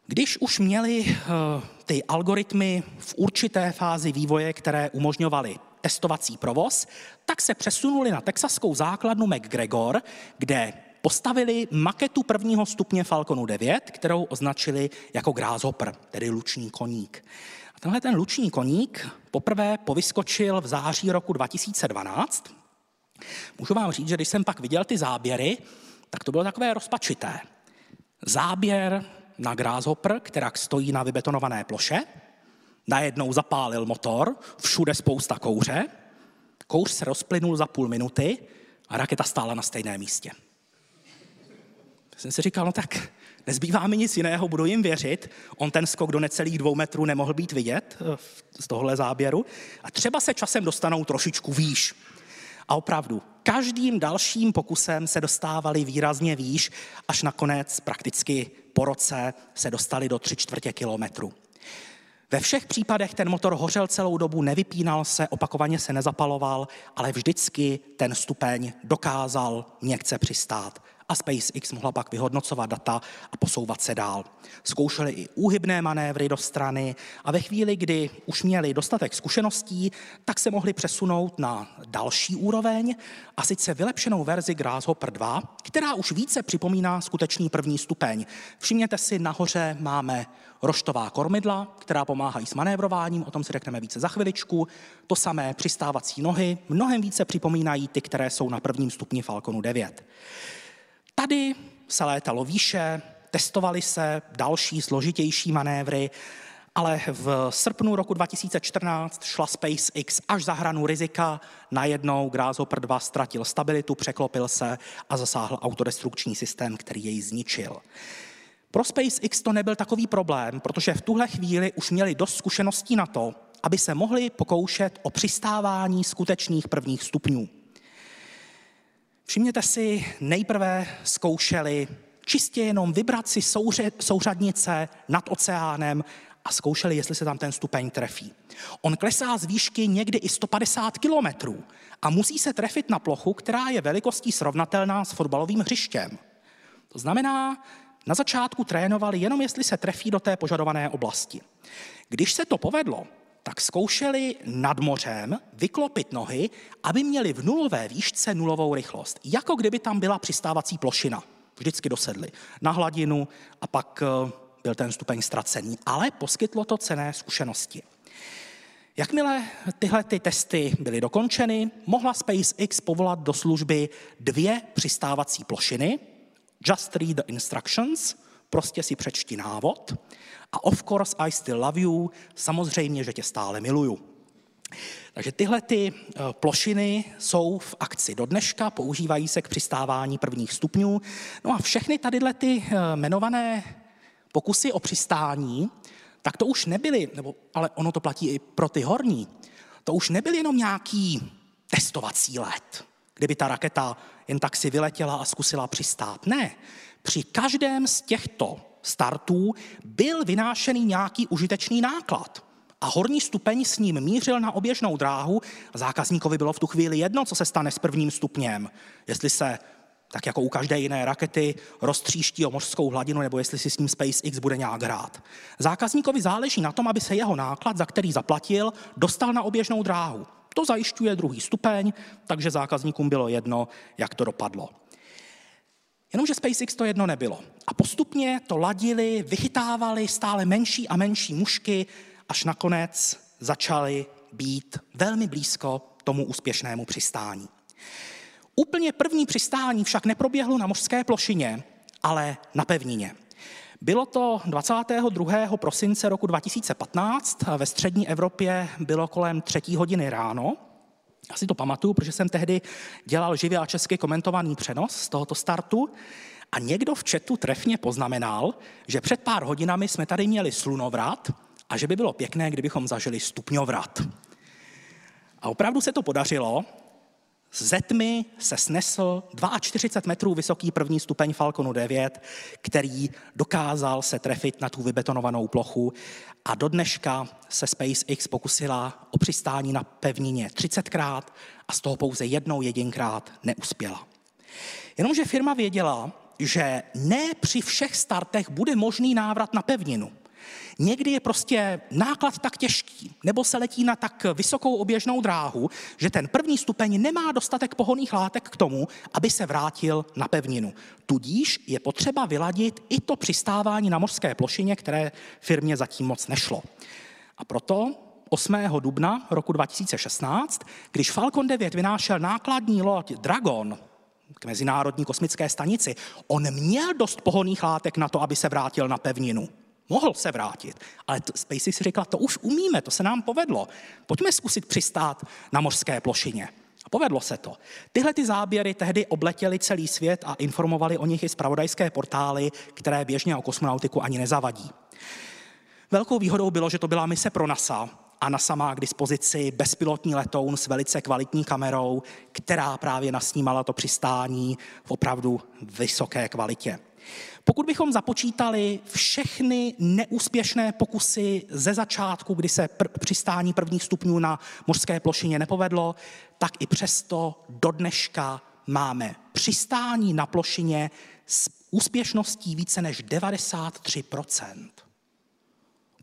Když už měli uh, ty algoritmy v určité fázi vývoje, které umožňovaly testovací provoz, tak se přesunuli na texaskou základnu McGregor, kde postavili maketu prvního stupně Falconu 9, kterou označili jako Grasshopper, tedy luční koník. A tenhle ten luční koník poprvé povyskočil v září roku 2012. Můžu vám říct, že když jsem pak viděl ty záběry, tak to bylo takové rozpačité. Záběr na Grasshopper, která stojí na vybetonované ploše, najednou zapálil motor, všude spousta kouře, kouř se rozplynul za půl minuty a raketa stála na stejném místě jsem si říkal, no tak Nezbývá mi nic jiného, budu jim věřit. On ten skok do necelých dvou metrů nemohl být vidět eh, z tohohle záběru. A třeba se časem dostanou trošičku výš. A opravdu, každým dalším pokusem se dostávali výrazně výš, až nakonec prakticky po roce se dostali do tři čtvrtě kilometru. Ve všech případech ten motor hořel celou dobu, nevypínal se, opakovaně se nezapaloval, ale vždycky ten stupeň dokázal měkce přistát a SpaceX mohla pak vyhodnocovat data a posouvat se dál. Zkoušeli i úhybné manévry do strany a ve chvíli, kdy už měli dostatek zkušeností, tak se mohli přesunout na další úroveň a sice vylepšenou verzi Grasshopper 2, která už více připomíná skutečný první stupeň. Všimněte si, nahoře máme roštová kormidla, která pomáhají s manévrováním, o tom si řekneme více za chviličku. To samé přistávací nohy mnohem více připomínají ty, které jsou na prvním stupni Falconu 9. Tady se létalo výše, testovaly se další složitější manévry, ale v srpnu roku 2014 šla SpaceX až za hranu rizika, najednou Grasshopper 2 ztratil stabilitu, překlopil se a zasáhl autodestrukční systém, který jej zničil. Pro SpaceX to nebyl takový problém, protože v tuhle chvíli už měli dost zkušeností na to, aby se mohli pokoušet o přistávání skutečných prvních stupňů. Všimněte si, nejprve zkoušeli čistě jenom vybrat si souře, souřadnice nad oceánem a zkoušeli, jestli se tam ten stupeň trefí. On klesá z výšky někdy i 150 kilometrů a musí se trefit na plochu, která je velikostí srovnatelná s fotbalovým hřištěm. To znamená, na začátku trénovali jenom, jestli se trefí do té požadované oblasti. Když se to povedlo, tak zkoušeli nad mořem vyklopit nohy, aby měli v nulové výšce nulovou rychlost. Jako kdyby tam byla přistávací plošina. Vždycky dosedli na hladinu a pak eh, byl ten stupeň ztracený. Ale poskytlo to cené zkušenosti. Jakmile tyhle ty testy byly dokončeny, mohla SpaceX povolat do služby dvě přistávací plošiny, Just read the instructions, prostě si přečti návod, a of course I still love you, samozřejmě, že tě stále miluju. Takže tyhle ty eh, plošiny jsou v akci do dneška, používají se k přistávání prvních stupňů. No a všechny tadyhle ty eh, jmenované pokusy o přistání, tak to už nebyly, nebo, ale ono to platí i pro ty horní, to už nebyl jenom nějaký testovací let, kdyby ta raketa jen tak si vyletěla a zkusila přistát. Ne, při každém z těchto startů byl vynášený nějaký užitečný náklad. A horní stupeň s ním mířil na oběžnou dráhu zákazníkovi bylo v tu chvíli jedno, co se stane s prvním stupněm. Jestli se tak jako u každé jiné rakety, roztříští o mořskou hladinu, nebo jestli si s ním SpaceX bude nějak hrát. Zákazníkovi záleží na tom, aby se jeho náklad, za který zaplatil, dostal na oběžnou dráhu. To zajišťuje druhý stupeň, takže zákazníkům bylo jedno, jak to dopadlo. Jenomže SpaceX to jedno nebylo. A postupně to ladili, vychytávali stále menší a menší mušky, až nakonec začaly být velmi blízko tomu úspěšnému přistání. Úplně první přistání však neproběhlo na mořské plošině, ale na pevnině. Bylo to 22. prosince roku 2015, ve střední Evropě bylo kolem třetí hodiny ráno já si to pamatuju, protože jsem tehdy dělal živě a česky komentovaný přenos z tohoto startu a někdo v chatu trefně poznamenal, že před pár hodinami jsme tady měli slunovrat a že by bylo pěkné, kdybychom zažili stupňovrat. A opravdu se to podařilo, ze tmy se snesl 42 metrů vysoký první stupeň Falconu 9, který dokázal se trefit na tu vybetonovanou plochu a do dneška se SpaceX pokusila o přistání na pevnině 30krát a z toho pouze jednou jedinkrát neuspěla. Jenomže firma věděla, že ne při všech startech bude možný návrat na pevninu. Někdy je prostě náklad tak těžký, nebo se letí na tak vysokou oběžnou dráhu, že ten první stupeň nemá dostatek pohonných látek k tomu, aby se vrátil na pevninu. Tudíž je potřeba vyladit i to přistávání na mořské plošině, které firmě zatím moc nešlo. A proto 8. dubna roku 2016, když Falcon 9 vynášel nákladní loď Dragon k Mezinárodní kosmické stanici, on měl dost pohonných látek na to, aby se vrátil na pevninu. Mohl se vrátit, ale SpaceX řekla, to už umíme, to se nám povedlo. Pojďme zkusit přistát na mořské plošině. A povedlo se to. Tyhle ty záběry tehdy obletěly celý svět a informovali o nich i zpravodajské portály, které běžně o kosmonautiku ani nezavadí. Velkou výhodou bylo, že to byla mise pro NASA NASA má k dispozici bezpilotní letoun s velice kvalitní kamerou, která právě nasnímala to přistání v opravdu vysoké kvalitě. Pokud bychom započítali všechny neúspěšné pokusy ze začátku, kdy se pr- přistání prvních stupňů na mořské plošině nepovedlo, tak i přesto do dneška máme přistání na plošině s úspěšností více než 93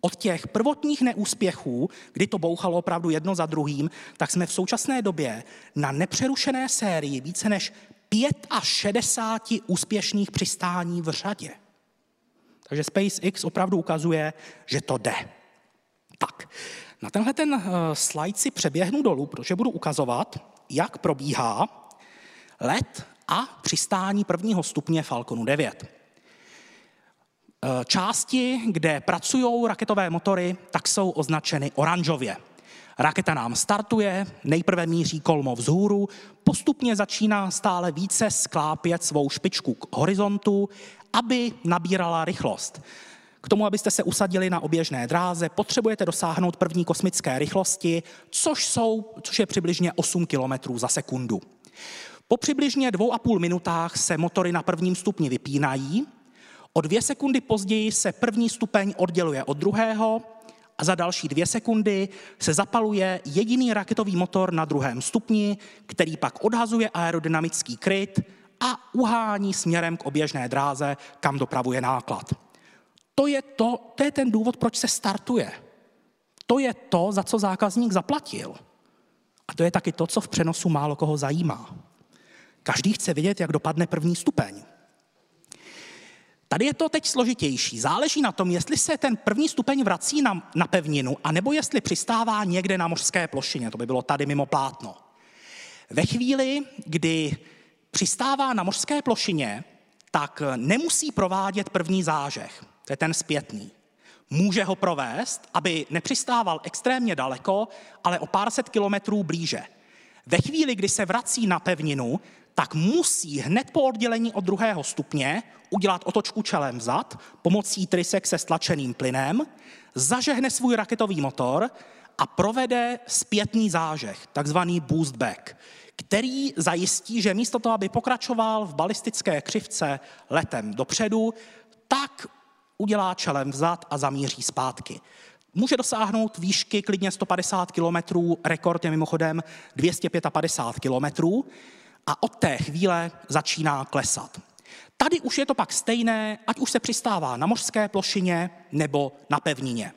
od těch prvotních neúspěchů, kdy to bouchalo opravdu jedno za druhým, tak jsme v současné době na nepřerušené sérii více než 65 úspěšných přistání v řadě. Takže SpaceX opravdu ukazuje, že to jde. Tak, na tenhle ten uh, slide si přeběhnu dolů, protože budu ukazovat, jak probíhá let a přistání prvního stupně Falconu 9. Eh, části, kde pracují raketové motory, tak jsou označeny oranžově. Raketa nám startuje, nejprve míří kolmo vzhůru, postupně začíná stále více sklápět svou špičku k horizontu, aby nabírala rychlost. K tomu, abyste se usadili na oběžné dráze, potřebujete dosáhnout první kosmické rychlosti, což, jsou, což je přibližně 8 km za sekundu. Po přibližně dvou a půl minutách se motory na prvním stupni vypínají, o dvě sekundy později se první stupeň odděluje od druhého a za další dvě sekundy se zapaluje jediný raketový motor na druhém stupni, který pak odhazuje aerodynamický kryt a uhání směrem k oběžné dráze, kam dopravuje náklad. To je, to, to je ten důvod, proč se startuje. To je to, za co zákazník zaplatil. A to je taky to, co v přenosu málo koho zajímá. Každý chce vidět, jak dopadne první stupeň. Tady je to teď složitější. Záleží na tom, jestli se ten první stupeň vrací na, na pevninu, anebo jestli přistává někde na mořské plošině. To by bylo tady mimo plátno. Ve chvíli, kdy přistává na mořské plošině, tak nemusí provádět první zážeh. To je ten zpětný. Může ho provést, aby nepřistával extrémně daleko, ale o pár set kilometrů blíže. Ve chvíli, kdy se vrací na pevninu, tak musí hned po oddělení od druhého stupně udělat otočku čelem vzad pomocí trysek se stlačeným plynem, zažehne svůj raketový motor a provede zpětný zážeh, takzvaný boost back, který zajistí, že místo toho, aby pokračoval v balistické křivce letem dopředu, tak udělá čelem vzad a zamíří zpátky. Může dosáhnout výšky klidně 150 km, rekord je mimochodem 255 km a od té chvíle začíná klesat. Tady už je to pak stejné, ať už se přistává na mořské plošině nebo na pevnině.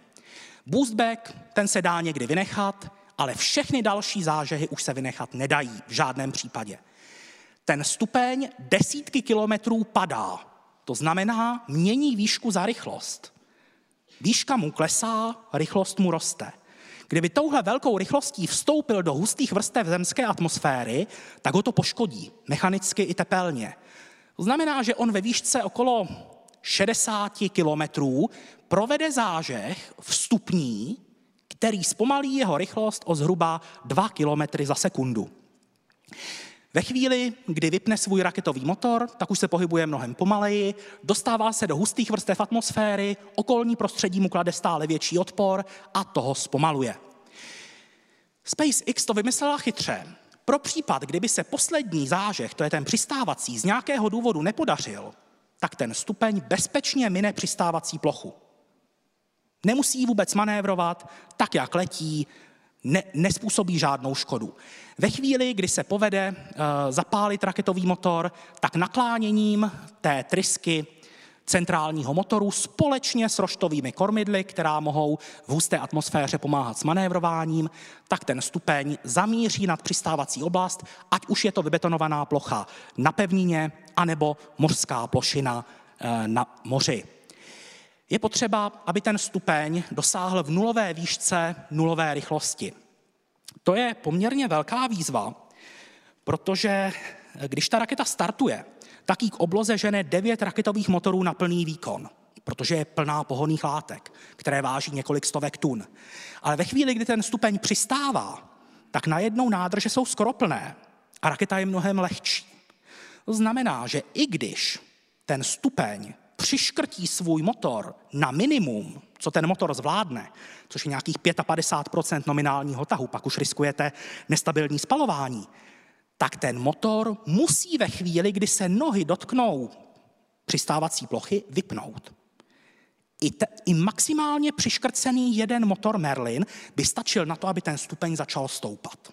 Boostback, ten se dá někdy vynechat, ale všechny další zážehy už se vynechat nedají v žádném případě. Ten stupeň desítky kilometrů padá. To znamená, mění výšku za rychlost. Výška mu klesá, rychlost mu roste. Kdyby touhle velkou rychlostí vstoupil do hustých vrstev zemské atmosféry, tak ho to poškodí, mechanicky i tepelně. To znamená, že on ve výšce okolo 60 kilometrů provede zážeh vstupní, který zpomalí jeho rychlost o zhruba 2 kilometry za sekundu. Ve chvíli, kdy vypne svůj raketový motor, tak už se pohybuje mnohem pomaleji, dostává se do hustých vrstev atmosféry, okolní prostředí mu klade stále větší odpor a toho zpomaluje. SpaceX to vymyslela chytře. Pro případ, kdyby se poslední zážeh, to je ten přistávací, z nějakého důvodu nepodařil, tak ten stupeň bezpečně mine přistávací plochu. Nemusí vůbec manévrovat, tak jak letí, ne, nespůsobí žádnou škodu. Ve chvíli, kdy se povede uh, zapálit raketový motor, tak nakláněním té trysky centrálního motoru společně s roštovými kormidly, která mohou v husté atmosféře pomáhat s manévrováním, tak ten stupeň zamíří nad přistávací oblast, ať už je to vybetonovaná plocha na pevnině, anebo mořská plošina uh, na moři. Je potřeba, aby ten stupeň dosáhl v nulové výšce nulové rychlosti. To je poměrně velká výzva, protože když ta raketa startuje, tak jí k obloze žene devět raketových motorů na plný výkon, protože je plná pohoných látek, které váží několik stovek tun. Ale ve chvíli, kdy ten stupeň přistává, tak najednou nádrže jsou skoro plné a raketa je mnohem lehčí. To znamená, že i když ten stupeň přiškrtí svůj motor na minimum, co ten motor zvládne, což je nějakých 55% nominálního tahu, pak už riskujete nestabilní spalování, tak ten motor musí ve chvíli, kdy se nohy dotknou přistávací plochy, vypnout. I, te, I maximálně přiškrcený jeden motor Merlin by stačil na to, aby ten stupeň začal stoupat.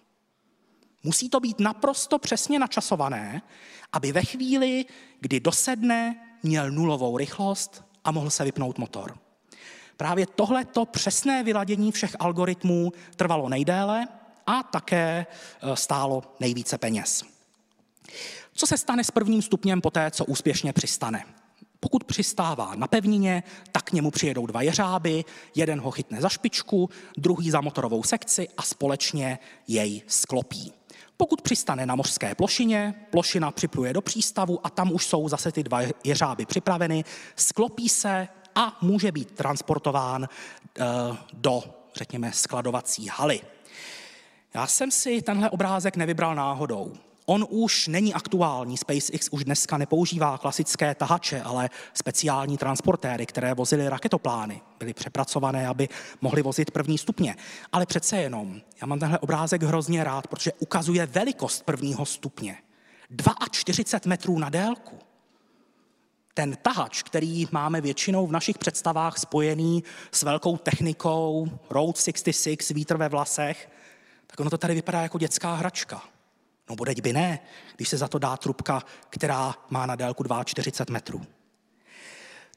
Musí to být naprosto přesně načasované, aby ve chvíli, kdy dosedne, měl nulovou rychlost a mohl se vypnout motor. Právě tohleto přesné vyladění všech algoritmů trvalo nejdéle a také e, stálo nejvíce peněz. Co se stane s prvním stupněm poté, co úspěšně přistane? Pokud přistává na pevnině, tak k němu přijedou dva jeřáby, jeden ho chytne za špičku, druhý za motorovou sekci a společně jej sklopí. Pokud přistane na mořské plošině, plošina připluje do přístavu a tam už jsou zase ty dva jeřáby připraveny, sklopí se a může být transportován eh, do, řekněme, skladovací haly. Já jsem si tenhle obrázek nevybral náhodou. On už není aktuální. SpaceX už dneska nepoužívá klasické tahače, ale speciální transportéry, které vozily raketoplány. Byly přepracované, aby mohly vozit první stupně. Ale přece jenom, já mám tenhle obrázek hrozně rád, protože ukazuje velikost prvního stupně. 42 metrů na délku. Ten tahač, který máme většinou v našich představách spojený s velkou technikou, Road 66, vítr ve vlasech, tak ono to tady vypadá jako dětská hračka. No bodeď by ne, když se za to dá trubka, která má na délku 42 metrů.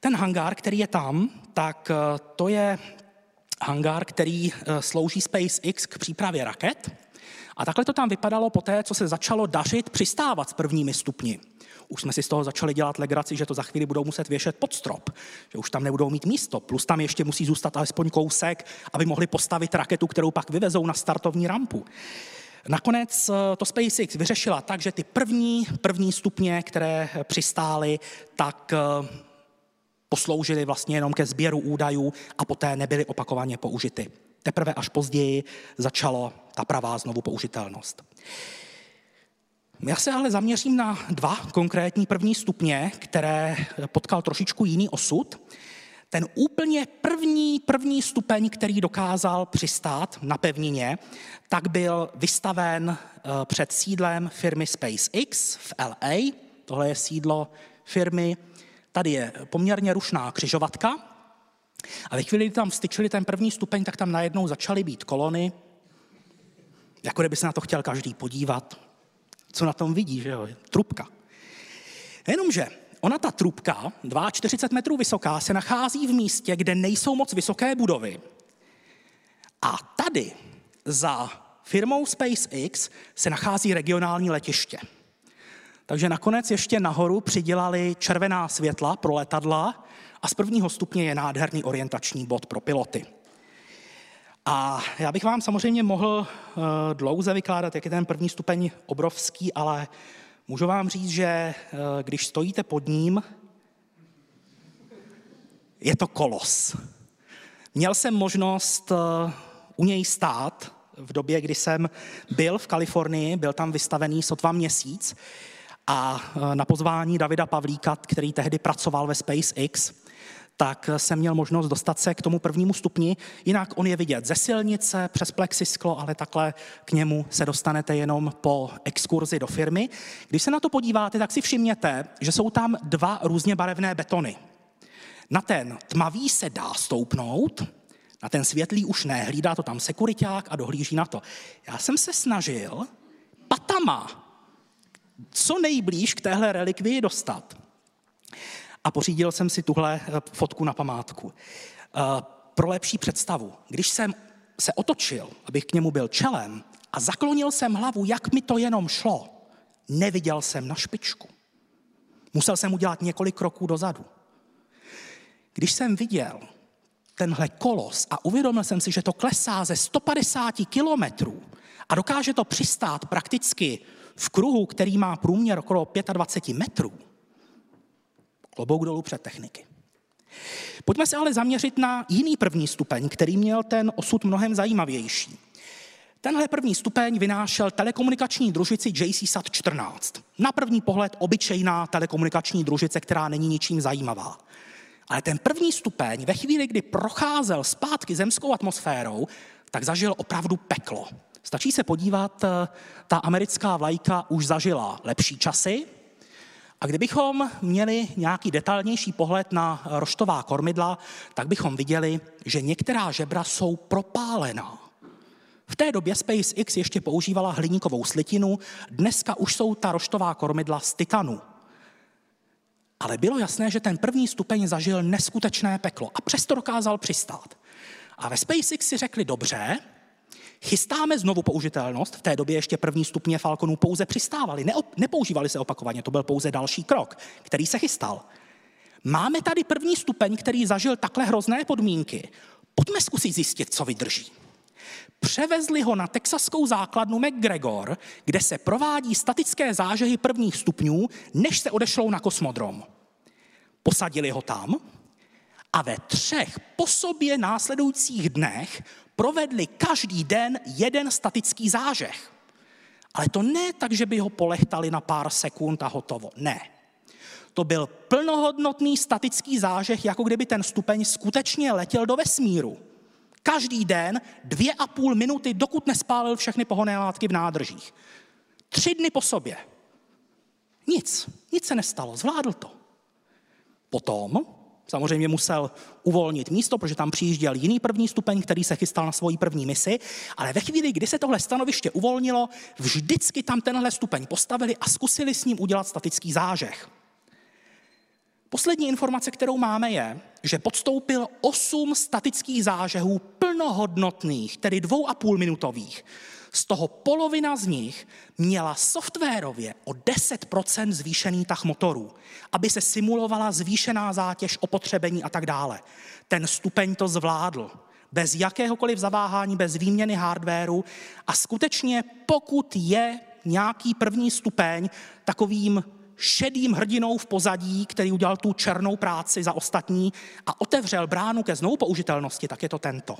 Ten hangár, který je tam, tak eh, to je hangár, který eh, slouží SpaceX k přípravě raket. A takhle to tam vypadalo po té, co se začalo dařit přistávat s prvními stupni. Už jsme si z toho začali dělat legraci, že to za chvíli budou muset věšet pod strop, že už tam nebudou mít místo, plus tam ještě musí zůstat alespoň kousek, aby mohli postavit raketu, kterou pak vyvezou na startovní rampu. Nakonec eh, to SpaceX vyřešila tak, že ty první, první stupně, které přistály, tak eh, posloužily vlastně jenom ke sběru údajů a poté nebyly opakovaně použity. Teprve až později začalo ta pravá znovu použitelnost. Já se ale zaměřím na dva konkrétní první stupně, které potkal trošičku jiný osud. Ten úplně první, první stupeň, který dokázal přistát na pevnině, tak byl vystaven eh, před sídlem firmy SpaceX v LA. Tohle je sídlo firmy. Tady je poměrně rušná křižovatka. A ve chvíli, kdy tam vstyčili ten první stupeň, tak tam najednou začaly být kolony. Jako kdyby se na to chtěl každý podívat. Co na tom vidí, že jo? Trubka. Jenomže Ona ta trubka, 42 metrů vysoká, se nachází v místě, kde nejsou moc vysoké budovy. A tady za firmou SpaceX se nachází regionální letiště. Takže nakonec ještě nahoru přidělali červená světla pro letadla a z prvního stupně je nádherný orientační bod pro piloty. A já bych vám samozřejmě mohl uh, dlouze vykládat, jak je ten první stupeň obrovský, ale Můžu vám říct, že eh, když stojíte pod ním, je to kolos. Měl jsem možnost eh, u něj stát v době, kdy jsem byl v Kalifornii, byl tam vystavený sotva měsíc a eh, na pozvání Davida Pavlíka, který tehdy pracoval ve SpaceX, tak jsem měl možnost dostat se k tomu prvnímu stupni. Jinak on je vidět ze silnice, přes plexisklo, ale takhle k němu se dostanete jenom po exkurzi do firmy. Když se na to podíváte, tak si všimněte, že jsou tam dva různě barevné betony. Na ten tmavý se dá stoupnout, na ten světlý už ne, hlídá to tam sekuriták a dohlíží na to. Já jsem se snažil patama co nejblíž k téhle relikvii dostat a pořídil jsem si tuhle eh, fotku na památku. Eh, pro lepší představu, když jsem se otočil, abych k němu byl čelem a zaklonil jsem hlavu, jak mi to jenom šlo, neviděl jsem na špičku. Musel jsem udělat několik kroků dozadu. Když jsem viděl tenhle kolos a uvědomil jsem si, že to klesá ze 150 kilometrů a dokáže to přistát prakticky v kruhu, který má průměr okolo 25 metrů, Klobouk dolů před techniky. Pojďme se ale zaměřit na jiný první stupeň, který měl ten osud mnohem zajímavější. Tenhle první stupeň vynášel telekomunikační družici JCSAT 14. Na první pohled obyčejná telekomunikační družice, která není ničím zajímavá. Ale ten první stupeň, ve chvíli, kdy procházel zpátky zemskou atmosférou, tak zažil opravdu peklo. Stačí se podívat, eh, ta americká vlajka už zažila lepší časy, a kdybychom měli nějaký detailnější pohled na roštová kormidla, tak bychom viděli, že některá žebra jsou propálená. V té době SpaceX ještě používala hliníkovou slitinu, dneska už jsou ta roštová kormidla z titanu. Ale bylo jasné, že ten první stupeň zažil neskutečné peklo a přesto dokázal přistát. A ve SpaceX si řekli, dobře, chystáme znovu použitelnost. V té době ještě první stupně Falconů pouze přistávali, nepoužívali se opakovaně, to byl pouze další krok, který se chystal. Máme tady první stupeň, který zažil takhle hrozné podmínky. Pojďme zkusit zjistit, co vydrží. Převezli ho na texaskou základnu McGregor, kde se provádí statické zážehy prvních stupňů, než se odešlou na kosmodrom. Posadili ho tam a ve třech po sobě následujících dnech provedli každý den jeden statický zážeh. Ale to ne tak, že by ho polechtali na pár sekund a hotovo. Ne. To byl plnohodnotný statický zážeh, jako kdyby ten stupeň skutečně letěl do vesmíru. Každý den dvě a půl minuty, dokud nespálil všechny pohonné látky v nádržích. Tři dny po sobě. Nic, nic se nestalo, zvládl to. Potom samozřejmě musel uvolnit místo, protože tam přijížděl jiný první stupeň, který se chystal na svoji první misi, ale ve chvíli, kdy se tohle stanoviště uvolnilo, vždycky tam tenhle stupeň postavili a zkusili s ním udělat statický zážeh. Poslední informace, kterou máme, je, že podstoupil osm statických zážehů plnohodnotných, tedy dvou a půl minutových. Z toho polovina z nich měla softwarově o 10% zvýšený tah motorů, aby se simulovala zvýšená zátěž, opotřebení a tak dále. Ten stupeň to zvládl bez jakéhokoliv zaváhání, bez výměny hardwareu a skutečně pokud je nějaký první stupeň takovým šedým hrdinou v pozadí, který udělal tu černou práci za ostatní a otevřel bránu ke znovu použitelnosti, tak je to tento.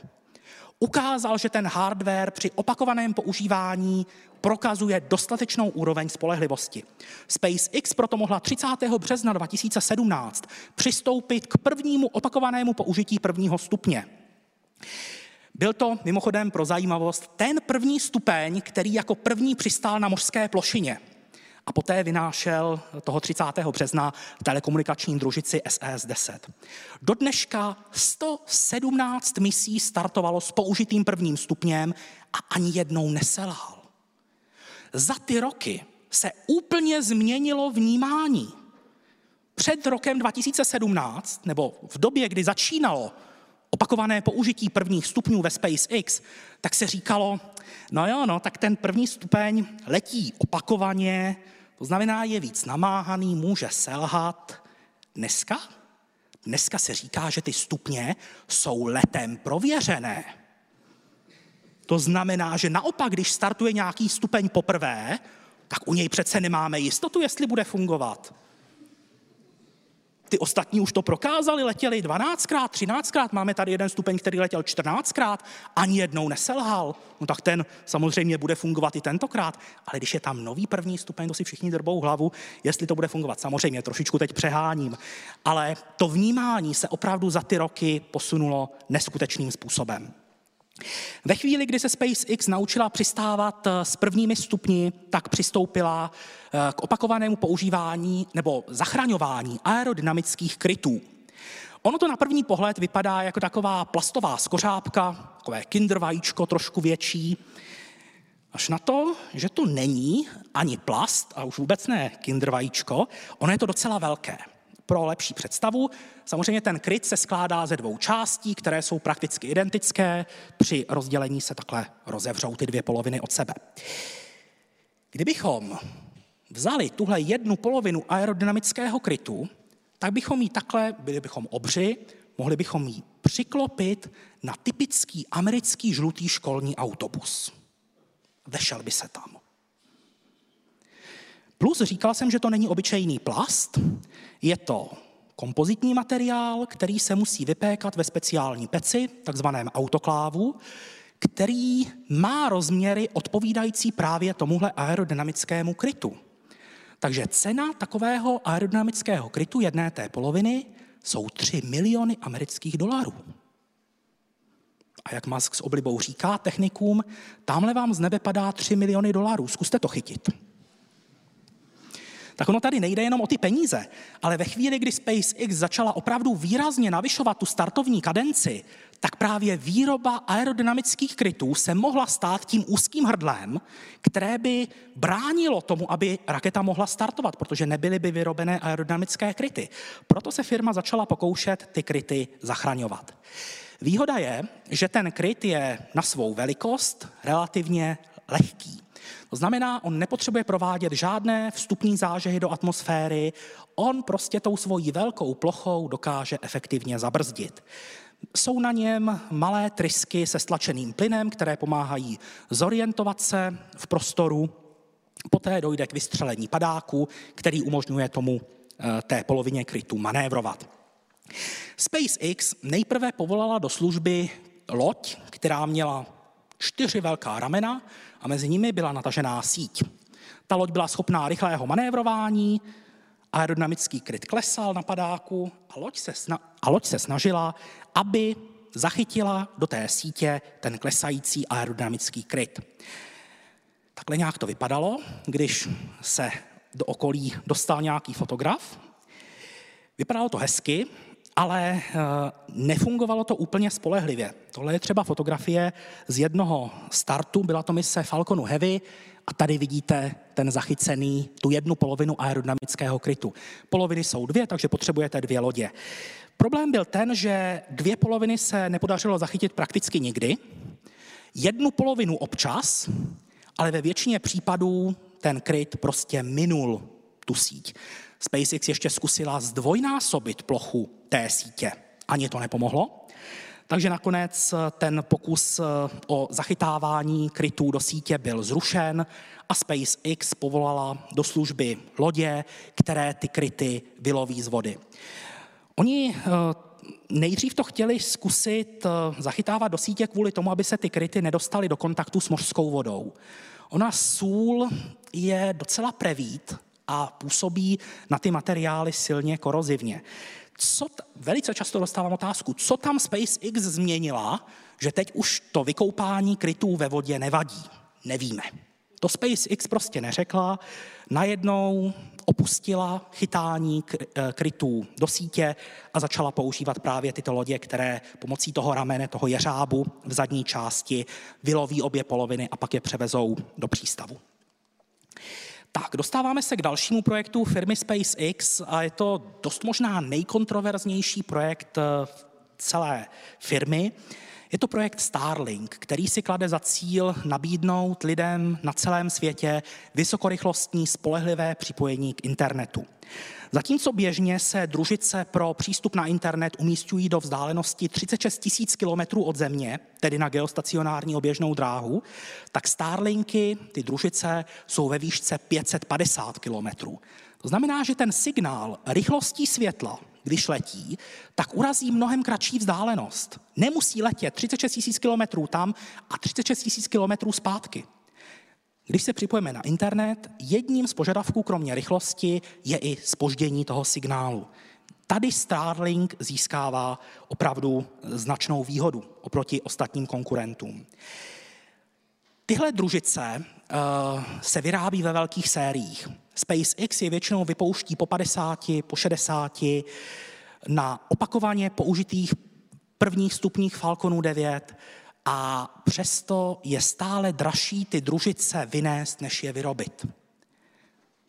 Ukázal, že ten hardware při opakovaném používání prokazuje dostatečnou úroveň spolehlivosti. SpaceX proto mohla 30. března 2017 přistoupit k prvnímu opakovanému použití prvního stupně. Byl to mimochodem pro zajímavost ten první stupeň, který jako první přistál na mořské plošině a poté vynášel toho 30. března telekomunikační družici SES-10. Do dneška 117 misí startovalo s použitým prvním stupněm a ani jednou neselhal. Za ty roky se úplně změnilo vnímání. Před rokem 2017, nebo v době, kdy začínalo opakované použití prvních stupňů ve SpaceX, tak se říkalo, no jo, no, tak ten první stupeň letí opakovaně, to znamená, je víc namáhaný, může selhat. Dneska? Dneska se říká, že ty stupně jsou letem prověřené. To znamená, že naopak, když startuje nějaký stupeň poprvé, tak u něj přece nemáme jistotu, jestli bude fungovat. Ty ostatní už to prokázali, letěli 12krát, 13krát, máme tady jeden stupeň, který letěl 14krát, ani jednou neselhal. No tak ten samozřejmě bude fungovat i tentokrát, ale když je tam nový první stupeň, to si všichni drbou hlavu, jestli to bude fungovat. Samozřejmě trošičku teď přeháním, ale to vnímání se opravdu za ty roky posunulo neskutečným způsobem. Ve chvíli, kdy se SpaceX naučila přistávat eh, s prvními stupni, tak přistoupila eh, k opakovanému používání nebo zachraňování aerodynamických krytů. Ono to na první pohled vypadá jako taková plastová skořápka, takové kinder vajíčko trošku větší, až na to, že to není ani plast a už vůbec ne kinder vajíčko, ono je to docela velké pro lepší představu. Samozřejmě ten kryt se skládá ze dvou částí, které jsou prakticky identické. Při rozdělení se takhle rozevřou ty dvě poloviny od sebe. Kdybychom vzali tuhle jednu polovinu aerodynamického krytu, tak bychom ji takhle, byli bychom obři, mohli bychom ji přiklopit na typický americký žlutý školní autobus. Vešel by se tam. Plus říkal jsem, že to není obyčejný plast, je to kompozitní materiál, který se musí vypékat ve speciální peci, takzvaném autoklávu, který má rozměry odpovídající právě tomuhle aerodynamickému krytu. Takže cena takového aerodynamického krytu jedné té poloviny jsou 3 miliony amerických dolarů. A jak Musk s oblibou říká technikům, tamhle vám z nebe padá 3 miliony dolarů, zkuste to chytit. Tak ono tady nejde jenom o ty peníze, ale ve chvíli, kdy SpaceX začala opravdu výrazně navyšovat tu startovní kadenci, tak právě výroba aerodynamických krytů se mohla stát tím úzkým hrdlem, které by bránilo tomu, aby raketa mohla startovat, protože nebyly by vyrobené aerodynamické kryty. Proto se firma začala pokoušet ty kryty zachraňovat. Výhoda je, že ten kryt je na svou velikost relativně lehký. To znamená, on nepotřebuje provádět žádné vstupní zážehy do atmosféry, on prostě tou svojí velkou plochou dokáže efektivně zabrzdit. Jsou na něm malé trysky se stlačeným plynem, které pomáhají zorientovat se v prostoru. Poté dojde k vystřelení padáku, který umožňuje tomu eh, té polovině krytu manévrovat. SpaceX nejprve povolala do služby loď, která měla čtyři velká ramena a mezi nimi byla natažená síť. Ta loď byla schopná rychlého manévrování, aerodynamický kryt klesal na padáku a loď se, sna- a loď se snažila, aby zachytila do té sítě ten klesající aerodynamický kryt. Takhle nějak to vypadalo, když se do okolí dostal nějaký fotograf. Vypadalo to hezky, ale eh, nefungovalo to úplně spolehlivě. Tohle je třeba fotografie z jednoho startu, byla to mise Falconu Heavy a tady vidíte ten zachycený, tu jednu polovinu aerodynamického krytu. Poloviny jsou dvě, takže potřebujete dvě lodě. Problém byl ten, že dvě poloviny se nepodařilo zachytit prakticky nikdy, jednu polovinu občas, ale ve většině případů ten kryt prostě minul tu síť. SpaceX ještě zkusila zdvojnásobit plochu té sítě. Ani to nepomohlo. Takže nakonec ten pokus o zachytávání krytů do sítě byl zrušen a SpaceX povolala do služby lodě, které ty kryty vyloví z vody. Oni eh, nejdřív to chtěli zkusit eh, zachytávat do sítě kvůli tomu, aby se ty kryty nedostaly do kontaktu s mořskou vodou. Ona sůl je docela prevít a působí na ty materiály silně korozivně. Co t- velice často dostávám otázku, co tam SpaceX změnila, že teď už to vykoupání krytů ve vodě nevadí. Nevíme. To SpaceX prostě neřekla, najednou opustila chytání eh, krytů do sítě a začala používat právě tyto lodě, které pomocí toho ramene, toho jeřábu v zadní části vyloví obě poloviny a pak je převezou do přístavu. Tak, dostáváme se k dalšímu projektu firmy SpaceX a je to dost možná nejkontroverznější projekt eh, celé firmy. Je to projekt Starlink, který si klade za cíl nabídnout lidem na celém světě vysokorychlostní spolehlivé připojení k internetu. Zatímco běžně se družice pro přístup na internet umístují do vzdálenosti 36 tisíc kilometrů od země, tedy na geostacionární oběžnou dráhu, tak Starlinky, ty družice, jsou ve výšce 550 kilometrů. To znamená, že ten signál rychlostí světla, když letí, tak urazí mnohem kratší vzdálenost. Nemusí letět 36 000 kilometrů tam a 36 000 kilometrů zpátky. Když se připojíme na internet, jedním z požadavků kromě rychlosti je i spoždění toho signálu. Tady Starlink získává opravdu značnou výhodu oproti ostatním konkurentům. Tyhle družice uh, se vyrábí ve velkých sériích. SpaceX je většinou vypouští po 50, po 60 na opakovaně použitých prvních stupních Falconu 9 a přesto je stále dražší ty družice vynést, než je vyrobit.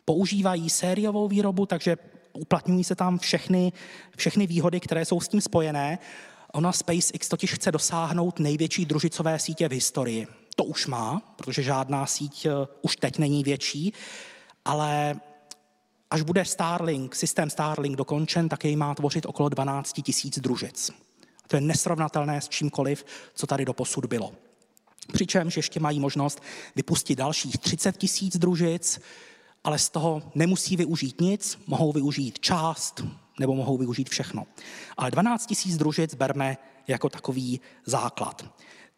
Používají sériovou výrobu, takže uplatňují se tam všechny, všechny výhody, které jsou s tím spojené. Ona SpaceX totiž chce dosáhnout největší družicové sítě v historii. To už má, protože žádná síť eh, už teď není větší, ale až bude Starlink, systém Starlink dokončen, tak jej má tvořit okolo 12 tisíc družic. To je nesrovnatelné s čímkoliv, co tady do posud bylo. Přičemž ještě mají možnost vypustit dalších 30 tisíc družic, ale z toho nemusí využít nic, mohou využít část nebo mohou využít všechno. Ale 12 tisíc družic berme jako takový základ.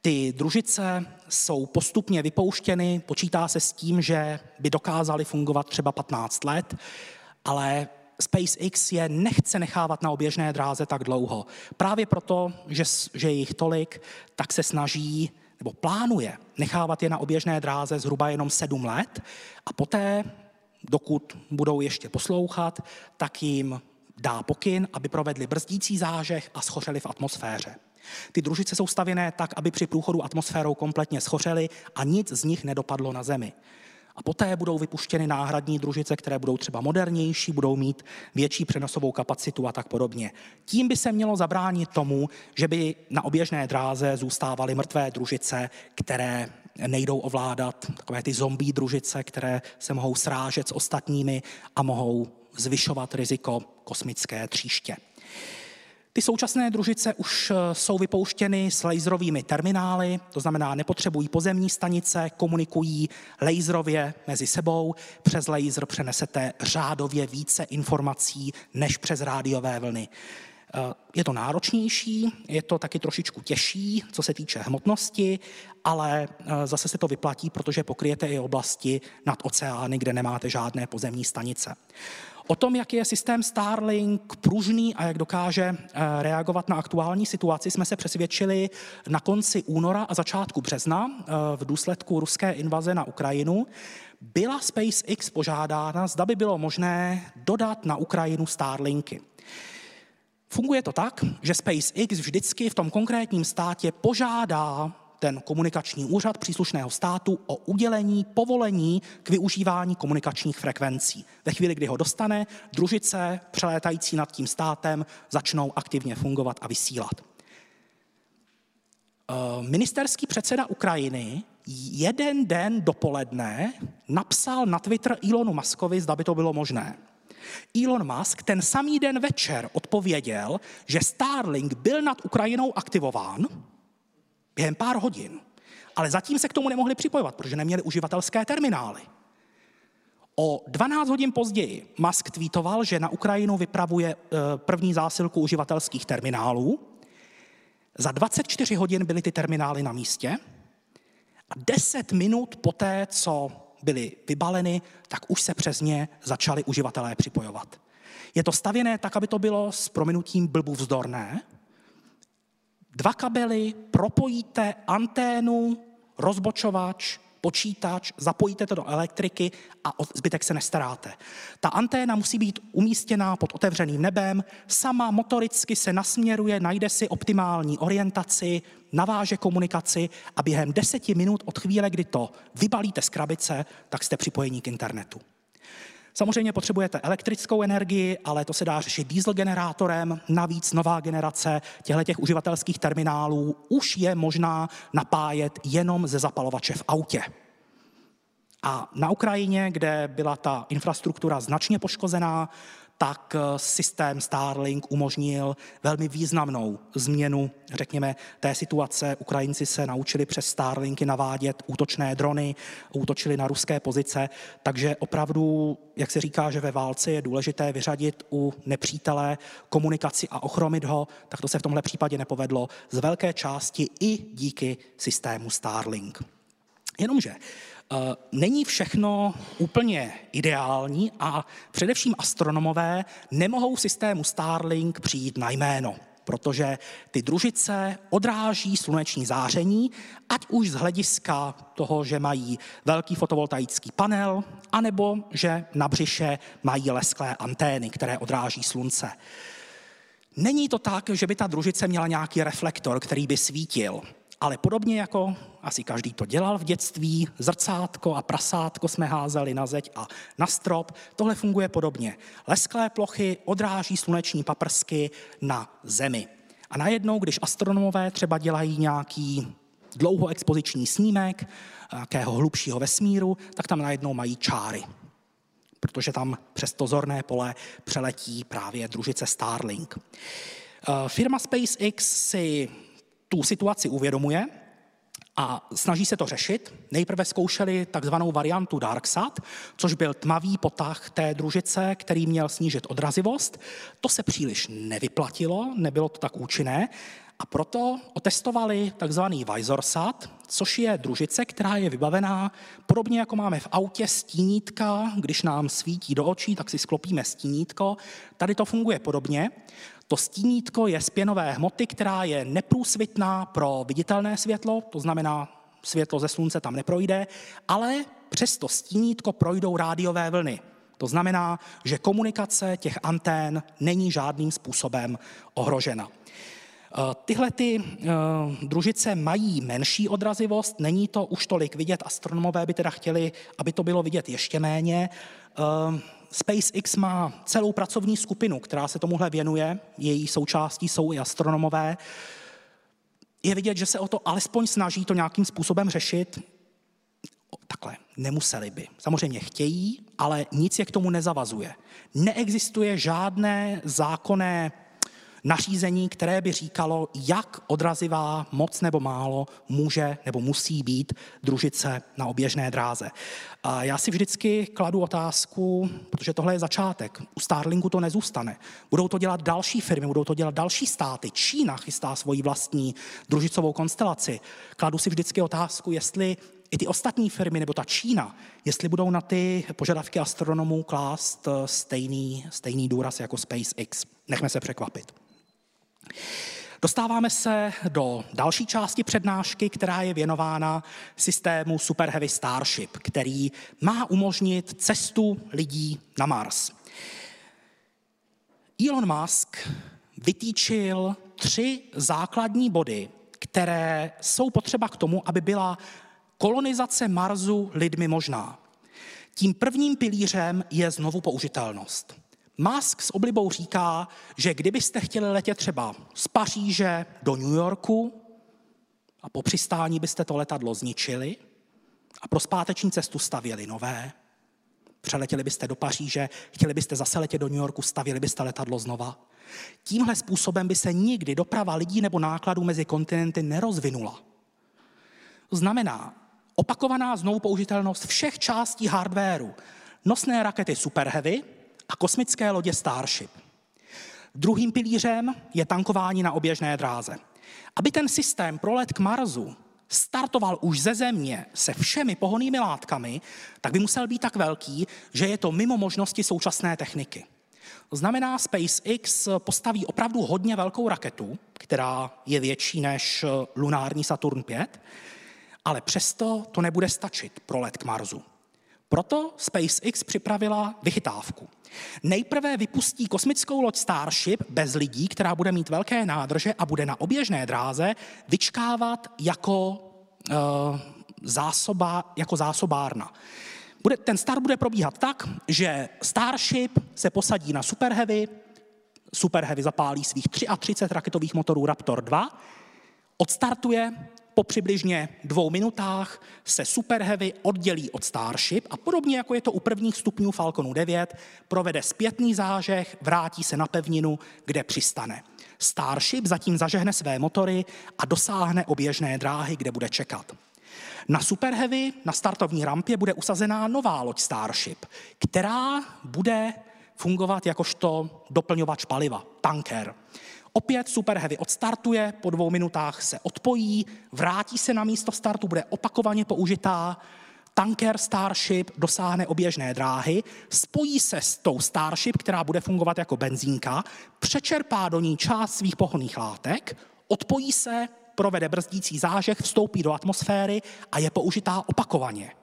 Ty družice jsou postupně vypouštěny, počítá se s tím, že by dokázaly fungovat třeba 15 let, ale SpaceX je nechce nechávat na oběžné dráze tak dlouho. Právě proto, že, že je jich tolik, tak se snaží nebo plánuje nechávat je na oběžné dráze zhruba jenom sedm let a poté, dokud budou ještě poslouchat, tak jim dá pokyn, aby provedli brzdící zážeh a schořeli v atmosféře. Ty družice jsou stavěné tak, aby při průchodu atmosférou kompletně schořely a nic z nich nedopadlo na Zemi. A poté budou vypuštěny náhradní družice, které budou třeba modernější, budou mít větší přenosovou kapacitu a tak podobně. Tím by se mělo zabránit tomu, že by na oběžné dráze zůstávaly mrtvé družice, které nejdou ovládat, takové ty zombie družice, které se mohou srážet s ostatními a mohou zvyšovat riziko kosmické tříště. Ty současné družice už eh, jsou vypouštěny s laserovými terminály, to znamená, nepotřebují pozemní stanice, komunikují laserově mezi sebou. Přes laser přenesete řádově více informací než přes rádiové vlny. Eh, je to náročnější, je to taky trošičku těžší, co se týče hmotnosti, ale eh, zase se to vyplatí, protože pokryjete i oblasti nad oceány, kde nemáte žádné pozemní stanice. O tom, jak je systém Starlink pružný a jak dokáže eh, reagovat na aktuální situaci, jsme se přesvědčili na konci února a začátku března eh, v důsledku ruské invaze na Ukrajinu. Byla SpaceX požádána, zda by bylo možné dodat na Ukrajinu Starlinky. Funguje to tak, že SpaceX vždycky v tom konkrétním státě požádá ten komunikační úřad příslušného státu o udělení povolení k využívání komunikačních frekvencí. Ve chvíli, kdy ho dostane, družice přelétající nad tím státem začnou aktivně fungovat a vysílat. Eh, ministerský předseda Ukrajiny jeden den dopoledne napsal na Twitter Elonu Muskovi, zda by to bylo možné. Elon Musk ten samý den večer odpověděl, že Starlink byl nad Ukrajinou aktivován, během pár hodin. Ale zatím se k tomu nemohli připojovat, protože neměli uživatelské terminály. O 12 hodin později Musk tweetoval, že na Ukrajinu vypravuje eh, první zásilku uživatelských terminálů. Za 24 hodin byly ty terminály na místě a 10 minut poté, co byly vybaleny, tak už se přes ně začali uživatelé připojovat. Je to stavěné tak, aby to bylo s prominutím blbu vzdorné, dva kabely, propojíte anténu, rozbočovač, počítač, zapojíte to do elektriky a o zbytek se nestaráte. Ta anténa musí být umístěná pod otevřeným nebem, sama motoricky se nasměruje, najde si optimální orientaci, naváže komunikaci a během deseti minut od chvíle, kdy to vybalíte z krabice, tak jste připojení k internetu. Samozřejmě potřebujete elektrickou energii, ale to se dá řešit diesel generátorem. Navíc nová generace těchto těch uživatelských terminálů už je možná napájet jenom ze zapalovače v autě. A na Ukrajině, kde byla ta infrastruktura značně poškozená, tak eh, systém Starlink umožnil velmi významnou změnu, řekněme, té situace. Ukrajinci se naučili přes Starlinky navádět útočné drony, útočili na ruské pozice, takže opravdu, jak se říká, že ve válce je důležité vyřadit u nepřítele komunikaci a ochromit ho, tak to se v tomhle případě nepovedlo z velké části i díky systému Starlink. Jenomže není všechno úplně ideální a především astronomové nemohou systému Starlink přijít na jméno, protože ty družice odráží sluneční záření, ať už z hlediska toho, že mají velký fotovoltaický panel, anebo že na břiše mají lesklé antény, které odráží slunce. Není to tak, že by ta družice měla nějaký reflektor, který by svítil ale podobně jako asi každý to dělal v dětství, zrcátko a prasátko jsme házeli na zeď a na strop, tohle funguje podobně. Lesklé plochy odráží sluneční paprsky na zemi. A najednou, když astronomové třeba dělají nějaký dlouhoexpoziční snímek nějakého hlubšího vesmíru, tak tam najednou mají čáry. Protože tam přes to zorné pole přeletí právě družice Starlink. Firma SpaceX si tu situaci uvědomuje a snaží se to řešit. Nejprve zkoušeli takzvanou variantu DarkSat, což byl tmavý potah té družice, který měl snížit odrazivost. To se příliš nevyplatilo, nebylo to tak účinné. A proto otestovali takzvaný Visorsat, což je družice, která je vybavená podobně jako máme v autě stínítka, když nám svítí do očí, tak si sklopíme stínítko. Tady to funguje podobně. To stínítko je z pěnové hmoty, která je neprůsvitná pro viditelné světlo, to znamená, světlo ze slunce tam neprojde, ale přes to stínítko projdou rádiové vlny. To znamená, že komunikace těch antén není žádným způsobem ohrožena. Eh, tyhle ty eh, družice mají menší odrazivost, není to už tolik vidět, astronomové by teda chtěli, aby to bylo vidět ještě méně. SpaceX má celou pracovní skupinu, která se tomuhle věnuje, její součástí jsou i astronomové. Je vidět, že se o to alespoň snaží to nějakým způsobem řešit. Takhle, nemuseli by. Samozřejmě chtějí, ale nic je k tomu nezavazuje. Neexistuje žádné zákonné nařízení, které by říkalo, jak odrazivá moc nebo málo může nebo musí být družice na oběžné dráze. A já si vždycky kladu otázku, protože tohle je začátek. U Starlinku to nezůstane. Budou to dělat další firmy, budou to dělat další státy. Čína chystá svoji vlastní družicovou konstelaci. Kladu si vždycky otázku, jestli i ty ostatní firmy nebo ta Čína, jestli budou na ty požadavky astronomů klást stejný, stejný důraz jako SpaceX. Nechme se překvapit. Dostáváme se do další části přednášky, která je věnována systému Super Heavy Starship, který má umožnit cestu lidí na Mars. Elon Musk vytýčil tři základní body, které jsou potřeba k tomu, aby byla kolonizace Marsu lidmi možná. Tím prvním pilířem je znovu použitelnost. Musk s oblibou říká, že kdybyste chtěli letět třeba z Paříže do New Yorku a po přistání byste to letadlo zničili a pro zpáteční cestu stavěli nové, přeletěli byste do Paříže, chtěli byste zase letět do New Yorku, stavěli byste letadlo znova. Tímhle způsobem by se nikdy doprava lidí nebo nákladů mezi kontinenty nerozvinula. Znamená, opakovaná znovu použitelnost všech částí hardwareu, nosné rakety Super Heavy, a kosmické lodě Starship. Druhým pilířem je tankování na oběžné dráze. Aby ten systém pro let k Marsu startoval už ze země se všemi pohonými látkami, tak by musel být tak velký, že je to mimo možnosti současné techniky. To znamená, SpaceX postaví opravdu hodně velkou raketu, která je větší než lunární Saturn 5, ale přesto to nebude stačit pro let k Marsu. Proto SpaceX připravila vychytávku. Nejprve vypustí kosmickou loď Starship bez lidí, která bude mít velké nádrže a bude na oběžné dráze vyčkávat jako, uh, zásoba, jako zásobárna. Bude, ten start bude probíhat tak, že Starship se posadí na Super Heavy, Super Heavy zapálí svých 33 raketových motorů Raptor 2, odstartuje, po přibližně dvou minutách se Super Heavy oddělí od Starship a podobně jako je to u prvních stupňů Falconu 9, provede zpětný zážeh, vrátí se na pevninu, kde přistane. Starship zatím zažehne své motory a dosáhne oběžné dráhy, kde bude čekat. Na Super Heavy na startovní rampě bude usazená nová loď Starship, která bude fungovat jakožto doplňovač paliva, tanker. Opět Super Heavy odstartuje, po dvou minutách se odpojí, vrátí se na místo startu, bude opakovaně použitá, tanker Starship dosáhne oběžné dráhy, spojí se s tou Starship, která bude fungovat jako benzínka, přečerpá do ní část svých pohonných látek, odpojí se, provede brzdící zážeh, vstoupí do atmosféry a je použitá opakovaně.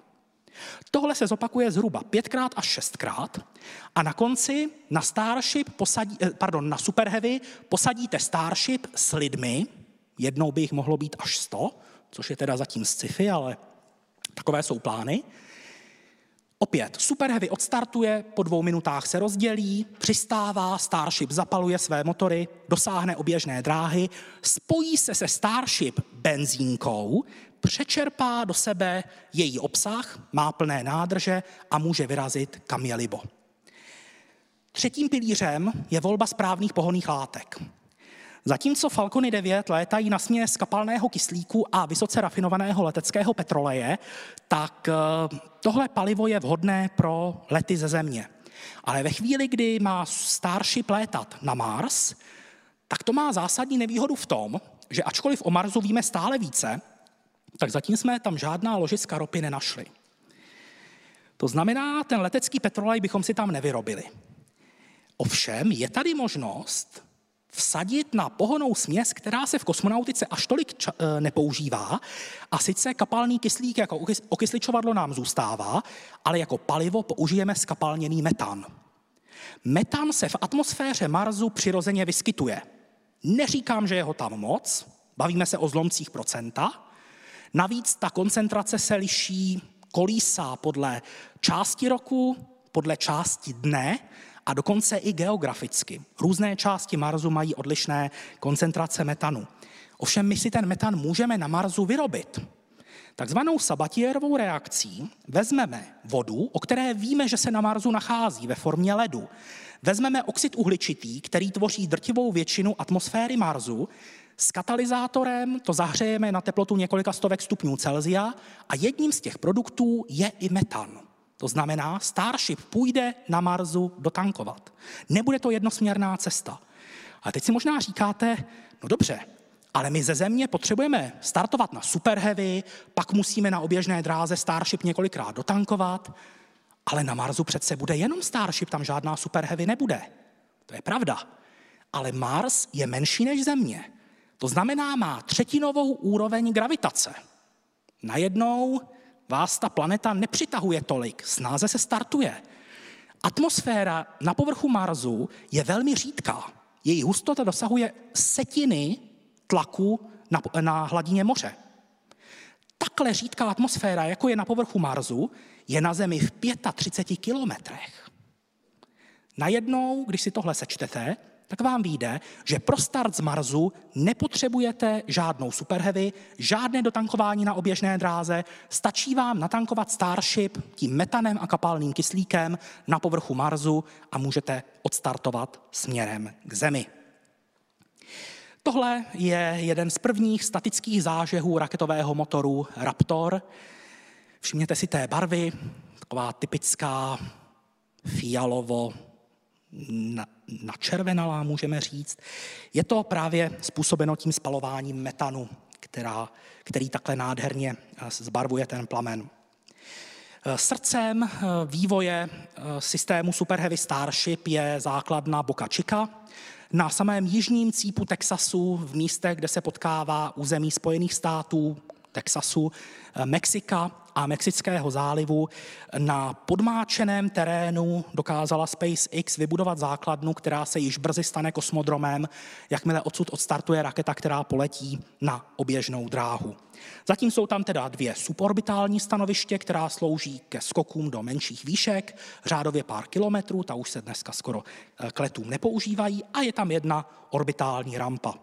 Tohle se zopakuje zhruba pětkrát až šestkrát a na konci na Starship posadí, eh, pardon, na Super Heavy posadíte Starship s lidmi, jednou by jich mohlo být až 100, což je teda zatím sci-fi, ale takové jsou plány. Opět, Super Heavy odstartuje, po dvou minutách se rozdělí, přistává, Starship zapaluje své motory, dosáhne oběžné dráhy, spojí se se Starship benzínkou, přečerpá do sebe její obsah, má plné nádrže a může vyrazit kam je libo. Třetím pilířem je volba správných pohonných látek. Zatímco Falcony 9 létají na směs kapalného kyslíku a vysoce rafinovaného leteckého petroleje, tak eh, tohle palivo je vhodné pro lety ze Země. Ale ve chvíli, kdy má Starship létat na Mars, tak to má zásadní nevýhodu v tom, že ačkoliv o Marsu víme stále více, tak zatím jsme tam žádná ložiska ropy nenašli. To znamená, ten letecký petrolej bychom si tam nevyrobili. Ovšem je tady možnost vsadit na pohonou směs, která se v kosmonautice až tolik ča- e, nepoužívá, a sice kapalný kyslík jako okysličovadlo nám zůstává, ale jako palivo použijeme skapalněný metan. Metan se v atmosféře Marsu přirozeně vyskytuje. Neříkám, že je ho tam moc, bavíme se o zlomcích procenta. Navíc ta koncentrace se liší, kolísá podle části roku, podle části dne a dokonce i geograficky. Různé části Marsu mají odlišné koncentrace metanu. Ovšem my si ten metan můžeme na Marsu vyrobit. Takzvanou Sabatierovou reakcí vezmeme vodu, o které víme, že se na Marsu nachází ve formě ledu. Vezmeme oxid uhličitý, který tvoří drtivou většinu atmosféry Marsu, s katalyzátorem to zahřejeme na teplotu několika stovek stupňů Celzia a jedním z těch produktů je i metan. To znamená, Starship půjde na Marsu dotankovat. Nebude to jednosměrná cesta. A teď si možná říkáte, no dobře, ale my ze země potřebujeme startovat na Super Heavy, pak musíme na oběžné dráze Starship několikrát dotankovat, ale na Marsu přece bude jenom Starship, tam žádná Super Heavy nebude. To je pravda. Ale Mars je menší než Země. To znamená, má třetinovou úroveň gravitace. Najednou vás ta planeta nepřitahuje tolik, snáze se startuje. Atmosféra na povrchu Marsu je velmi řídká. Její hustota dosahuje setiny tlaku na, na hladině moře. Takhle řídká atmosféra, jako je na povrchu Marsu, je na Zemi v 35 kilometrech. Najednou, když si tohle sečtete, tak vám vyjde, že pro start z Marsu nepotřebujete žádnou superheavy, žádné dotankování na oběžné dráze, stačí vám natankovat Starship tím metanem a kapalným kyslíkem na povrchu Marsu a můžete odstartovat směrem k Zemi. Tohle je jeden z prvních statických zážehů raketového motoru Raptor. Všimněte si té barvy, taková typická fialovo načervenalá, můžeme říct. Je to právě způsobeno tím spalováním metanu, která, který takhle nádherně eh, zbarvuje ten plamen. Eh, srdcem eh, vývoje systému Super Heavy Starship je základna Boca Chica, na samém jižním cípu Texasu, v místech, kde se potkává území Spojených států, Texasu, Mexika a Mexického zálivu na podmáčeném terénu dokázala SpaceX vybudovat základnu, která se již brzy stane kosmodromem, jakmile odsud odstartuje raketa, která poletí na oběžnou dráhu. Zatím jsou tam teda dvě suborbitální stanoviště, která slouží ke skokům do menších výšek, řádově pár kilometrů, ta už se dneska skoro eh, k letům nepoužívají, a je tam jedna orbitální rampa.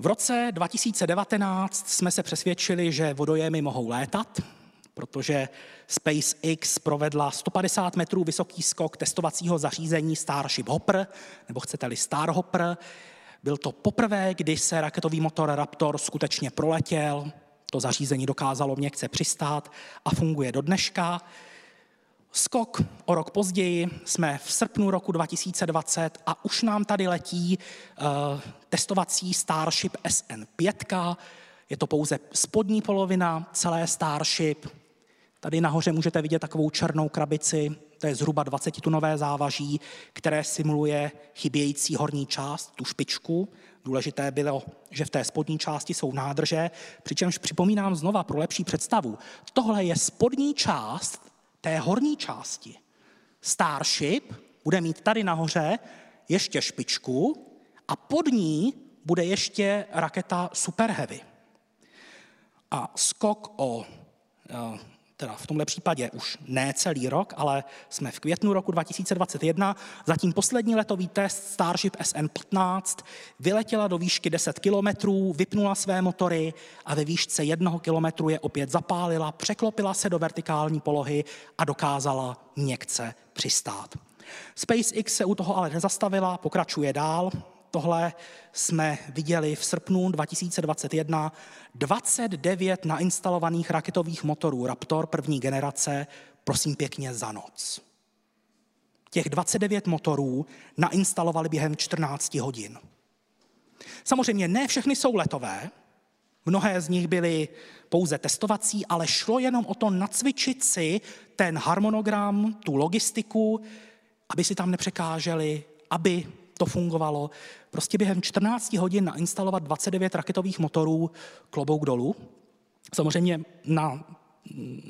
V roce 2019 jsme se přesvědčili, že vodojemy mohou létat, protože SpaceX provedla 150 metrů vysoký skok testovacího zařízení Starship Hopper, nebo chcete-li Starhopper. Byl to poprvé, kdy se raketový motor Raptor skutečně proletěl, to zařízení dokázalo měkce přistát a funguje do dneška. Skok o rok později, jsme v srpnu roku 2020 a už nám tady letí uh, testovací Starship SN5. Je to pouze spodní polovina celé Starship. Tady nahoře můžete vidět takovou černou krabici, to je zhruba 20-tunové závaží, které simuluje chybějící horní část, tu špičku. Důležité bylo, že v té spodní části jsou nádrže, přičemž připomínám znova pro lepší představu. Tohle je spodní část té horní části. Starship bude mít tady nahoře ještě špičku a pod ní bude ještě raketa Super Heavy. A skok o eh, teda v tomhle případě už ne celý rok, ale jsme v květnu roku 2021. Zatím poslední letový test Starship SN-15 vyletěla do výšky 10 kilometrů, vypnula své motory a ve výšce jednoho kilometru je opět zapálila, překlopila se do vertikální polohy a dokázala měkce přistát. SpaceX se u toho ale nezastavila, pokračuje dál, tohle jsme viděli v srpnu 2021 29 nainstalovaných raketových motorů Raptor první generace, prosím pěkně, za noc. Těch 29 motorů nainstalovali během 14 hodin. Samozřejmě ne všechny jsou letové, mnohé z nich byly pouze testovací, ale šlo jenom o to nacvičit si ten harmonogram, tu logistiku, aby si tam nepřekáželi, aby to fungovalo. Prostě během 14 hodin nainstalovat 29 raketových motorů klobouk dolů. Samozřejmě na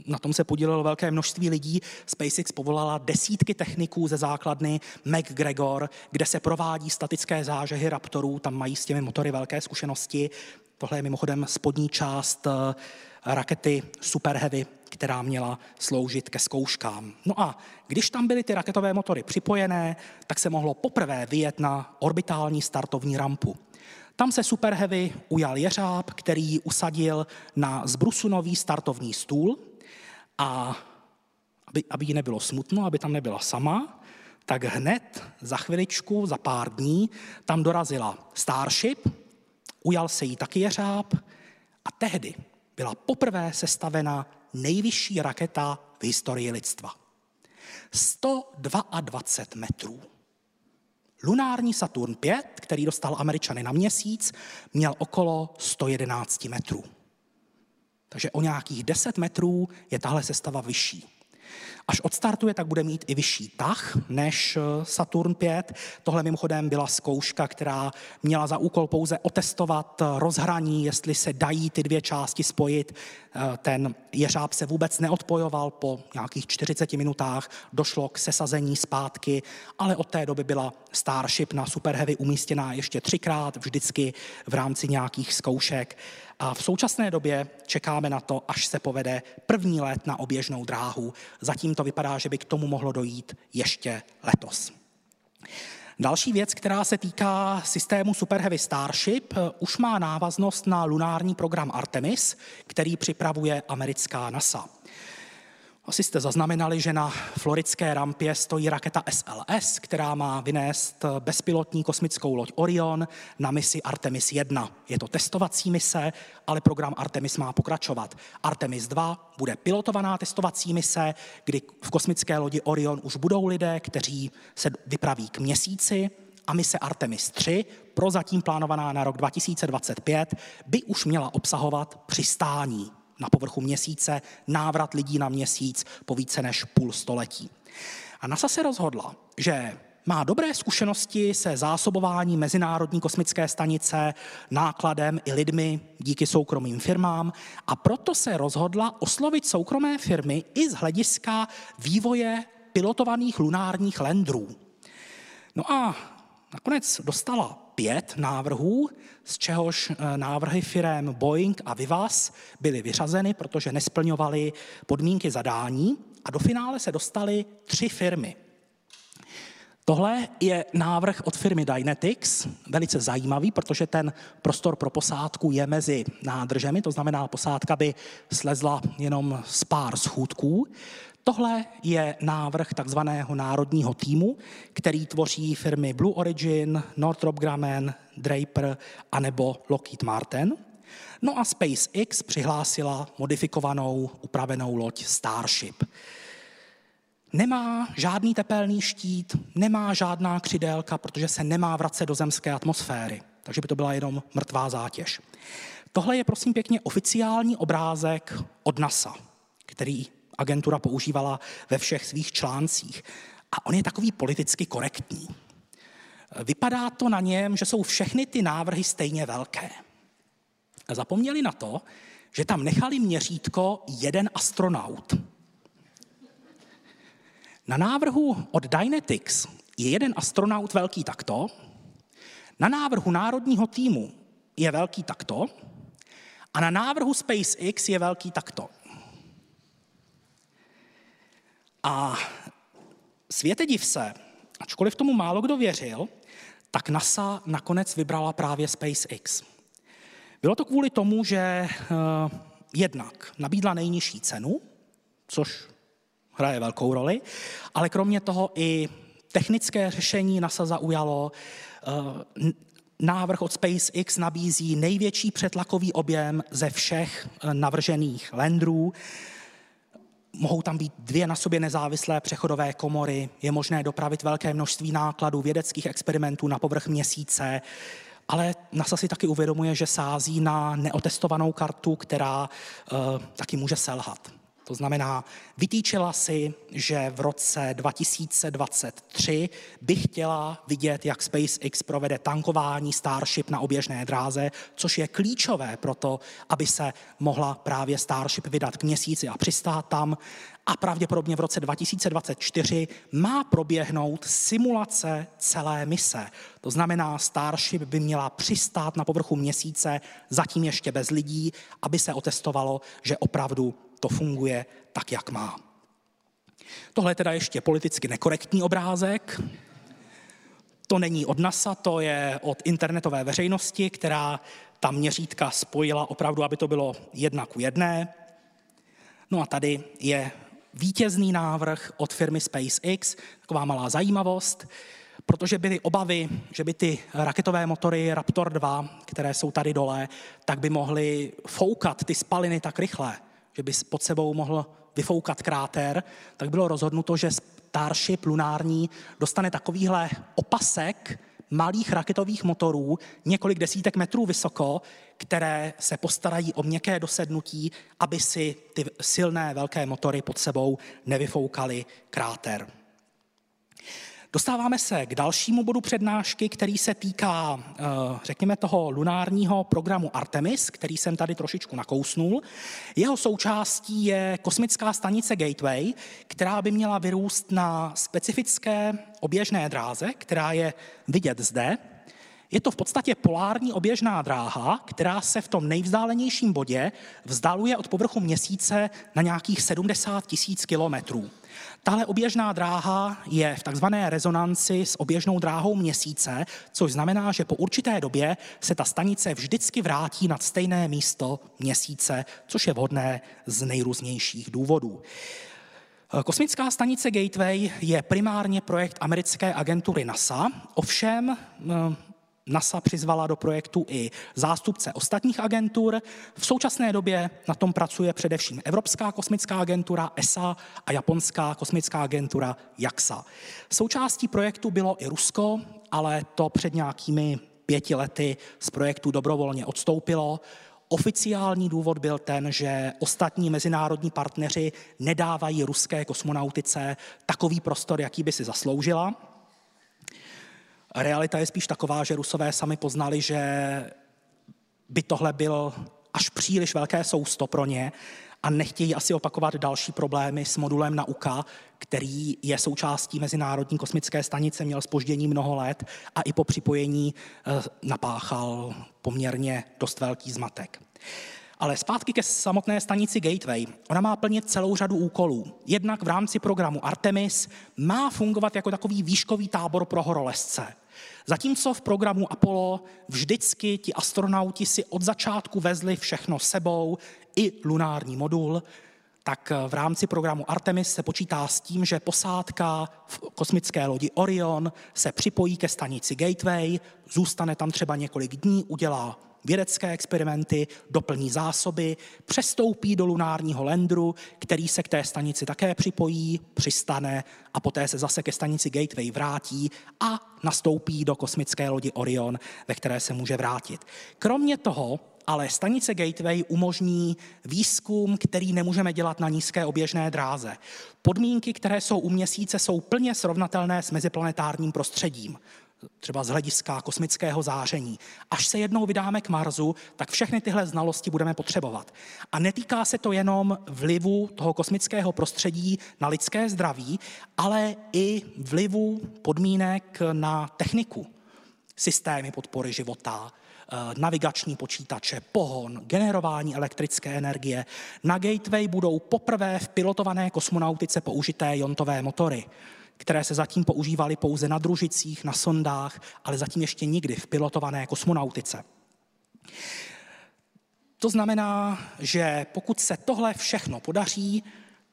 na tom se podílelo velké množství lidí. SpaceX povolala desítky techniků ze základny McGregor, kde se provádí statické zážehy Raptorů, tam mají s těmi motory velké zkušenosti. Tohle je mimochodem spodní část eh, rakety Super Heavy, která měla sloužit ke zkouškám. No a když tam byly ty raketové motory připojené, tak se mohlo poprvé vyjet na orbitální startovní rampu. Tam se Super Heavy ujal jeřáb, který ji usadil na zbrusunový startovní stůl a aby, aby jí nebylo smutno, aby tam nebyla sama, tak hned za chviličku, za pár dní, tam dorazila Starship, ujal se jí taky jeřáb a tehdy byla poprvé sestavena nejvyšší raketa v historii lidstva. 122 metrů. Lunární Saturn 5, který dostal Američany na měsíc, měl okolo 111 metrů. Takže o nějakých 10 metrů je tahle sestava vyšší. Až odstartuje, tak bude mít i vyšší tah než eh, Saturn 5. Tohle mimochodem byla zkouška, která měla za úkol pouze otestovat eh, rozhraní, jestli se dají ty dvě části spojit. Eh, ten jeřáb se vůbec neodpojoval po nějakých 40 minutách, došlo k sesazení zpátky, ale od té doby byla Starship na Super Heavy umístěná ještě třikrát, vždycky v rámci nějakých zkoušek. A v současné době čekáme na to, až se povede první let na oběžnou dráhu. Zatím to vypadá, že by k tomu mohlo dojít ještě letos. Další věc, která se týká systému Super Heavy Starship, už má návaznost na lunární program Artemis, který připravuje americká NASA. Asi jste zaznamenali, že na floridské rampě stojí raketa SLS, která má vynést bezpilotní kosmickou loď Orion na misi Artemis 1. Je to testovací mise, ale program Artemis má pokračovat. Artemis 2 bude pilotovaná testovací mise, kdy v kosmické lodi Orion už budou lidé, kteří se vypraví k měsíci, a mise Artemis 3, prozatím plánovaná na rok 2025, by už měla obsahovat přistání na povrchu měsíce, návrat lidí na měsíc po více než půl století. A NASA se rozhodla, že má dobré zkušenosti se zásobování Mezinárodní kosmické stanice nákladem i lidmi díky soukromým firmám a proto se rozhodla oslovit soukromé firmy i z hlediska vývoje pilotovaných lunárních lendrů. No a nakonec dostala pět návrhů, z čehož eh, návrhy firm Boeing a Vivas byly vyřazeny, protože nesplňovaly podmínky zadání a do finále se dostaly tři firmy. Tohle je návrh od firmy Dynetics, velice zajímavý, protože ten prostor pro posádku je mezi nádržemi, to znamená, posádka by slezla jenom z pár schůdků. Tohle je návrh takzvaného národního týmu, který tvoří firmy Blue Origin, Northrop Grumman, Draper anebo Lockheed Martin. No a SpaceX přihlásila modifikovanou, upravenou loď Starship. Nemá žádný tepelný štít, nemá žádná křidélka, protože se nemá vracet do zemské atmosféry. Takže by to byla jenom mrtvá zátěž. Tohle je prosím pěkně oficiální obrázek od NASA, který agentura používala ve všech svých článcích. A on je takový politicky korektní. Vypadá to na něm, že jsou všechny ty návrhy stejně velké. A zapomněli na to, že tam nechali měřítko jeden astronaut. Na návrhu od Dynetics je jeden astronaut velký takto, na návrhu národního týmu je velký takto a na návrhu SpaceX je velký takto. A světe div se, ačkoliv tomu málo kdo věřil, tak NASA nakonec vybrala právě SpaceX. Bylo to kvůli tomu, že uh, jednak nabídla nejnižší cenu, což hraje velkou roli, ale kromě toho i technické řešení NASA zaujalo. Uh, návrh od SpaceX nabízí největší přetlakový objem ze všech uh, navržených landrů. Mohou tam být dvě na sobě nezávislé přechodové komory, je možné dopravit velké množství nákladů vědeckých experimentů na povrch měsíce ale NASA si taky uvědomuje, že sází na neotestovanou kartu, která uh, taky může selhat. To znamená, vytýčila si, že v roce 2023 by chtěla vidět, jak SpaceX provede tankování Starship na oběžné dráze, což je klíčové pro to, aby se mohla právě Starship vydat k měsíci a přistát tam. A pravděpodobně v roce 2024 má proběhnout simulace celé mise. To znamená, Starship by měla přistát na povrchu měsíce, zatím ještě bez lidí, aby se otestovalo, že opravdu to funguje tak, jak má. Tohle je teda ještě politicky nekorektní obrázek. To není od NASA, to je od internetové veřejnosti, která ta měřítka spojila opravdu, aby to bylo jedna ku jedné. No a tady je vítězný návrh od firmy SpaceX, taková malá zajímavost, protože byly obavy, že by ty raketové motory Raptor 2, které jsou tady dole, tak by mohly foukat ty spaliny tak rychle, že by pod sebou mohl vyfoukat kráter, tak bylo rozhodnuto, že Starship lunární dostane takovýhle opasek malých raketových motorů, několik desítek metrů vysoko, které se postarají o měkké dosednutí, aby si ty silné velké motory pod sebou nevyfoukaly kráter. Dostáváme se k dalšímu bodu přednášky, který se týká, eh, řekněme, toho lunárního programu Artemis, který jsem tady trošičku nakousnul. Jeho součástí je kosmická stanice Gateway, která by měla vyrůst na specifické oběžné dráze, která je vidět zde. Je to v podstatě polární oběžná dráha, která se v tom nejvzdálenějším bodě vzdaluje od povrchu měsíce na nějakých 70 tisíc kilometrů. Tahle oběžná dráha je v takzvané rezonanci s oběžnou dráhou měsíce, což znamená, že po určité době se ta stanice vždycky vrátí nad stejné místo měsíce, což je vhodné z nejrůznějších důvodů. Kosmická stanice Gateway je primárně projekt americké agentury NASA, ovšem NASA přizvala do projektu i zástupce ostatních agentur. V současné době na tom pracuje především Evropská kosmická agentura ESA a Japonská kosmická agentura JAXA. Součástí projektu bylo i Rusko, ale to před nějakými pěti lety z projektu dobrovolně odstoupilo. Oficiální důvod byl ten, že ostatní mezinárodní partneři nedávají ruské kosmonautice takový prostor, jaký by si zasloužila. Realita je spíš taková, že Rusové sami poznali, že by tohle byl až příliš velké sousto pro ně a nechtějí asi opakovat další problémy s modulem Nauka, který je součástí Mezinárodní kosmické stanice, měl spoždění mnoho let a i po připojení eh, napáchal poměrně dost velký zmatek. Ale zpátky ke samotné stanici Gateway. Ona má plnit celou řadu úkolů. Jednak v rámci programu Artemis má fungovat jako takový výškový tábor pro horolezce. Zatímco v programu Apollo vždycky ti astronauti si od začátku vezli všechno sebou, i lunární modul, tak v rámci programu Artemis se počítá s tím, že posádka v kosmické lodi Orion se připojí ke stanici Gateway, zůstane tam třeba několik dní, udělá vědecké experimenty, doplní zásoby, přestoupí do lunárního lendru, který se k té stanici také připojí, přistane a poté se zase ke stanici Gateway vrátí a nastoupí do kosmické lodi Orion, ve které se může vrátit. Kromě toho ale stanice Gateway umožní výzkum, který nemůžeme dělat na nízké oběžné dráze. Podmínky, které jsou u měsíce, jsou plně srovnatelné s meziplanetárním prostředím třeba z hlediska kosmického záření. Až se jednou vydáme k Marsu, tak všechny tyhle znalosti budeme potřebovat. A netýká se to jenom vlivu toho kosmického prostředí na lidské zdraví, ale i vlivu podmínek na techniku, systémy podpory života, eh, navigační počítače, pohon, generování elektrické energie. Na Gateway budou poprvé v pilotované kosmonautice použité jontové motory které se zatím používaly pouze na družicích, na sondách, ale zatím ještě nikdy v pilotované kosmonautice. To znamená, že pokud se tohle všechno podaří,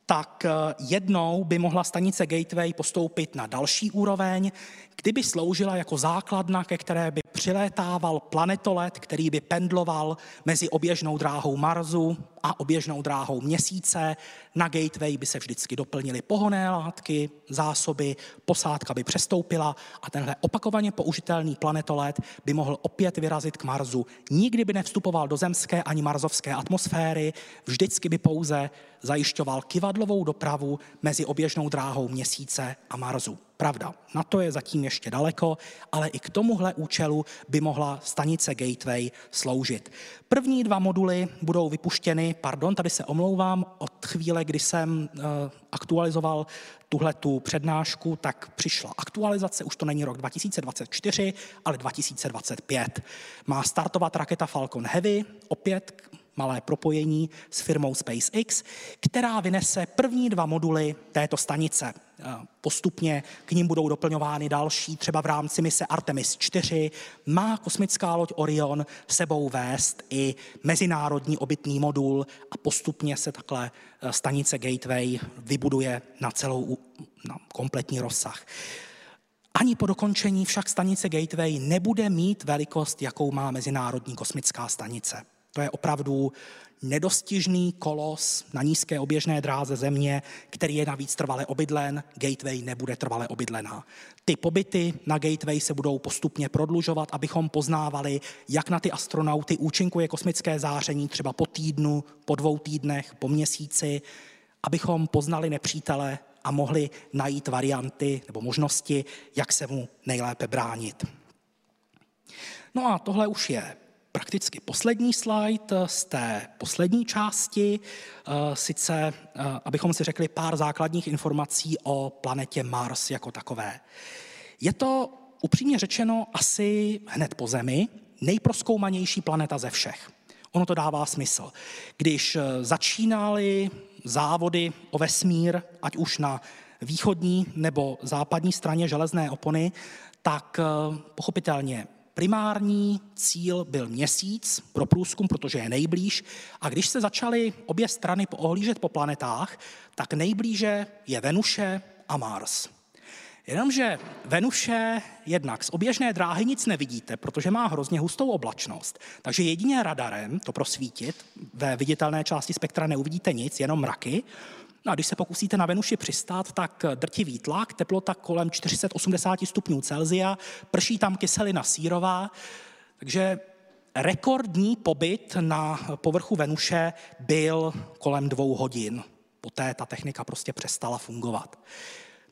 tak eh, jednou by mohla stanice Gateway postoupit na další úroveň, kdyby sloužila jako základna, ke které by přilétával planetolet, který by pendloval mezi oběžnou dráhou Marsu a oběžnou dráhou Měsíce. Na gateway by se vždycky doplnily pohonné látky, zásoby, posádka by přestoupila a tenhle opakovaně použitelný planetolet by mohl opět vyrazit k Marsu. Nikdy by nevstupoval do zemské ani marzovské atmosféry, vždycky by pouze zajišťoval kivadlovou dopravu mezi oběžnou dráhou Měsíce a Marsu. Pravda, na to je zatím ještě daleko, ale i k tomuhle účelu by mohla stanice Gateway sloužit. První dva moduly budou vypuštěny, pardon, tady se omlouvám, od chvíle, kdy jsem uh, aktualizoval tuhle tu přednášku, tak přišla aktualizace, už to není rok 2024, ale 2025. Má startovat raketa Falcon Heavy, opět malé propojení s firmou SpaceX, která vynese první dva moduly této stanice. Postupně k ním budou doplňovány další, třeba v rámci mise Artemis 4 má kosmická loď Orion sebou vést i mezinárodní obytný modul a postupně se takhle e, stanice Gateway vybuduje na celou na kompletní rozsah. Ani po dokončení však stanice Gateway nebude mít velikost, jakou má Mezinárodní kosmická stanice. To je opravdu nedostižný kolos na nízké oběžné dráze země, který je navíc trvale obydlen, Gateway nebude trvale obydlená. Ty pobyty na Gateway se budou postupně prodlužovat, abychom poznávali, jak na ty astronauty účinkuje kosmické záření třeba po týdnu, po dvou týdnech, po měsíci, abychom poznali nepřítele a mohli najít varianty nebo možnosti, jak se mu nejlépe bránit. No a tohle už je prakticky poslední slide z té poslední části, eh, sice eh, abychom si řekli pár základních informací o planetě Mars jako takové. Je to upřímně řečeno asi hned po Zemi nejproskoumanější planeta ze všech. Ono to dává smysl. Když eh, začínaly závody o vesmír, ať už na východní nebo západní straně železné opony, tak pochopitelně primární cíl byl měsíc pro průzkum, protože je nejblíž. A když se začaly obě strany ohlížet po planetách, tak nejblíže je Venuše a Mars. Jenomže Venuše jednak z oběžné dráhy nic nevidíte, protože má hrozně hustou oblačnost. Takže jedině radarem to prosvítit, ve viditelné části spektra neuvidíte nic, jenom mraky. No a když se pokusíte na Venuši přistát, tak drtivý tlak, teplota kolem 480 stupňů Celzia, prší tam kyselina sírová, takže rekordní pobyt na povrchu Venuše byl kolem dvou hodin. Poté ta technika prostě přestala fungovat.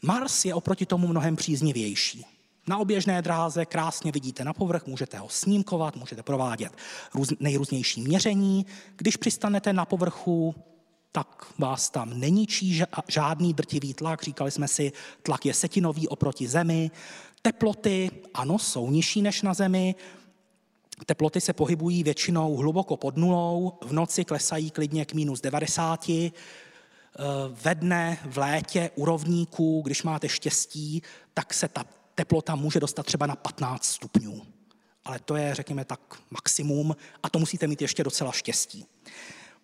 Mars je oproti tomu mnohem příznivější. Na oběžné dráze krásně vidíte na povrch, můžete ho snímkovat, můžete provádět nejrůznější měření. Když přistanete na povrchu, tak vás tam neníčí žádný drtivý tlak. Říkali jsme si, tlak je setinový oproti Zemi. Teploty, ano, jsou nižší než na Zemi. Teploty se pohybují většinou hluboko pod nulou, v noci klesají klidně k minus 90. Eh, ve dne, v létě u rovníků, když máte štěstí, tak se ta teplota může dostat třeba na 15 stupňů. Ale to je, řekněme tak, maximum a to musíte mít ještě docela štěstí.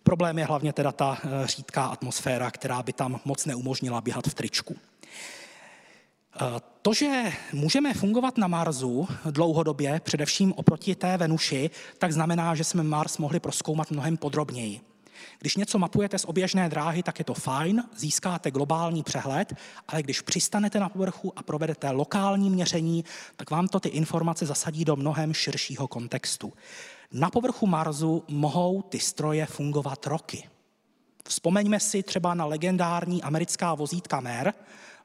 Problém je hlavně teda ta eh, řídká atmosféra, která by tam moc neumožnila běhat v tričku. Eh, to, že můžeme fungovat na Marsu dlouhodobě, především oproti té Venuši, tak znamená, že jsme Mars mohli proskoumat mnohem podrobněji. Když něco mapujete z oběžné dráhy, tak je to fajn, získáte globální přehled, ale když přistanete na povrchu a provedete lokální měření, tak vám to ty informace zasadí do mnohem širšího kontextu. Na povrchu Marsu mohou ty stroje fungovat roky. Vzpomeňme si třeba na legendární americká vozítka MER,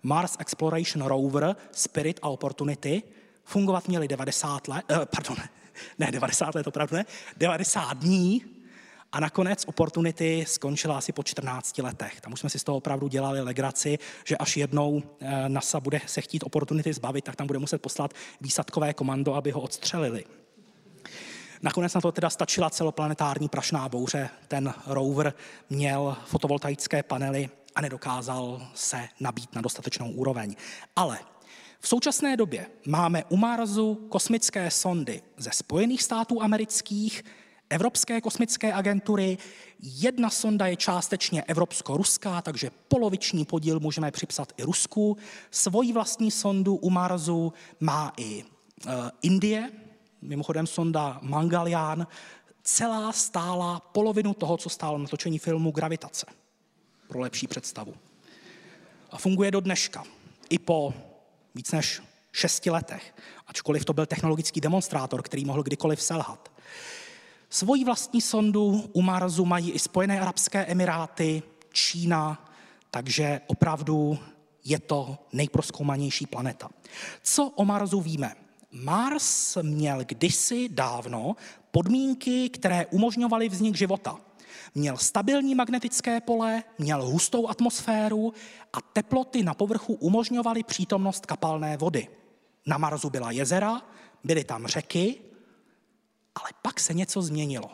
Mars Exploration Rover, Spirit a Opportunity. Fungovat měli 90 let, eh, pardon, [laughs] ne 90 let, opravdu ne, 90 dní a nakonec Opportunity skončila asi po 14 letech. Tam už jsme si z toho opravdu dělali legraci, že až jednou eh, NASA bude se chtít Opportunity zbavit, tak tam bude muset poslat výsadkové komando, aby ho odstřelili. Nakonec na to teda stačila celoplanetární prašná bouře. Ten rover měl fotovoltaické panely a nedokázal se nabít na dostatečnou úroveň. Ale v současné době máme u Marsu kosmické sondy ze Spojených států amerických, Evropské kosmické agentury. Jedna sonda je částečně evropsko-ruská, takže poloviční podíl můžeme připsat i Rusku. Svoji vlastní sondu u Marsu má i uh, Indie, mimochodem sonda Mangalian, celá stála polovinu toho, co stálo natočení filmu Gravitace. Pro lepší představu. A funguje do dneška. I po víc než šesti letech, ačkoliv to byl technologický demonstrátor, který mohl kdykoliv selhat. Svoji vlastní sondu u Marsu mají i Spojené arabské emiráty, Čína, takže opravdu je to nejproskoumanější planeta. Co o Marsu víme? Mars měl kdysi dávno podmínky, které umožňovaly vznik života. Měl stabilní magnetické pole, měl hustou atmosféru a teploty na povrchu umožňovaly přítomnost kapalné vody. Na Marsu byla jezera, byly tam řeky, ale pak se něco změnilo.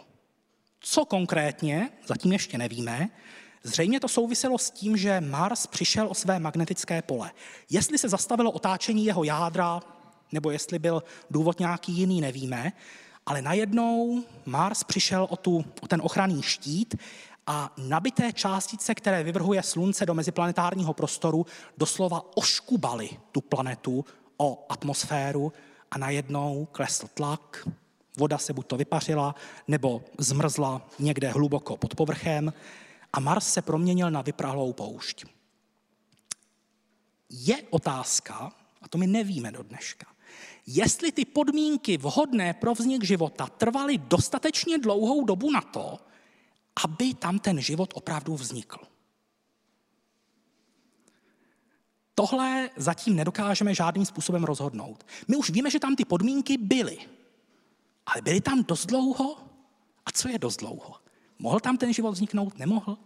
Co konkrétně, zatím ještě nevíme, Zřejmě to souviselo s tím, že Mars přišel o své magnetické pole. Jestli se zastavilo otáčení jeho jádra, nebo jestli byl důvod nějaký jiný, nevíme, ale najednou Mars přišel o, tu, o ten ochranný štít a nabité částice, které vyvrhuje Slunce do meziplanetárního prostoru, doslova oškubaly tu planetu o atmosféru a najednou klesl tlak, voda se buď to vypařila, nebo zmrzla někde hluboko pod povrchem a Mars se proměnil na vyprahlou poušť. Je otázka, a to my nevíme do dneška, jestli ty podmínky vhodné pro vznik života trvaly dostatečně dlouhou dobu na to, aby tam ten život opravdu vznikl. Tohle zatím nedokážeme žádným způsobem rozhodnout. My už víme, že tam ty podmínky byly, ale byly tam dost dlouho? A co je dost dlouho? Mohl tam ten život vzniknout? Nemohl?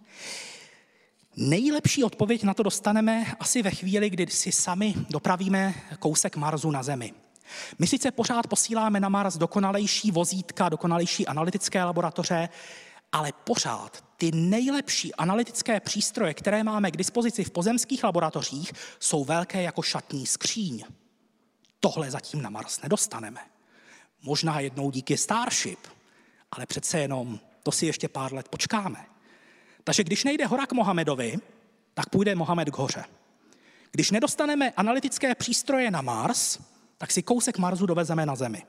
Nejlepší odpověď na to dostaneme asi ve chvíli, kdy si sami dopravíme kousek Marsu na Zemi. My sice pořád posíláme na Mars dokonalejší vozítka, dokonalejší analytické laboratoře, ale pořád ty nejlepší analytické přístroje, které máme k dispozici v pozemských laboratořích, jsou velké jako šatní skříň. Tohle zatím na Mars nedostaneme. Možná jednou díky Starship, ale přece jenom to si ještě pár let počkáme. Takže když nejde hora k Mohamedovi, tak půjde Mohamed k hoře. Když nedostaneme analytické přístroje na Mars, tak si kousek Marsu dovezeme na Zemi.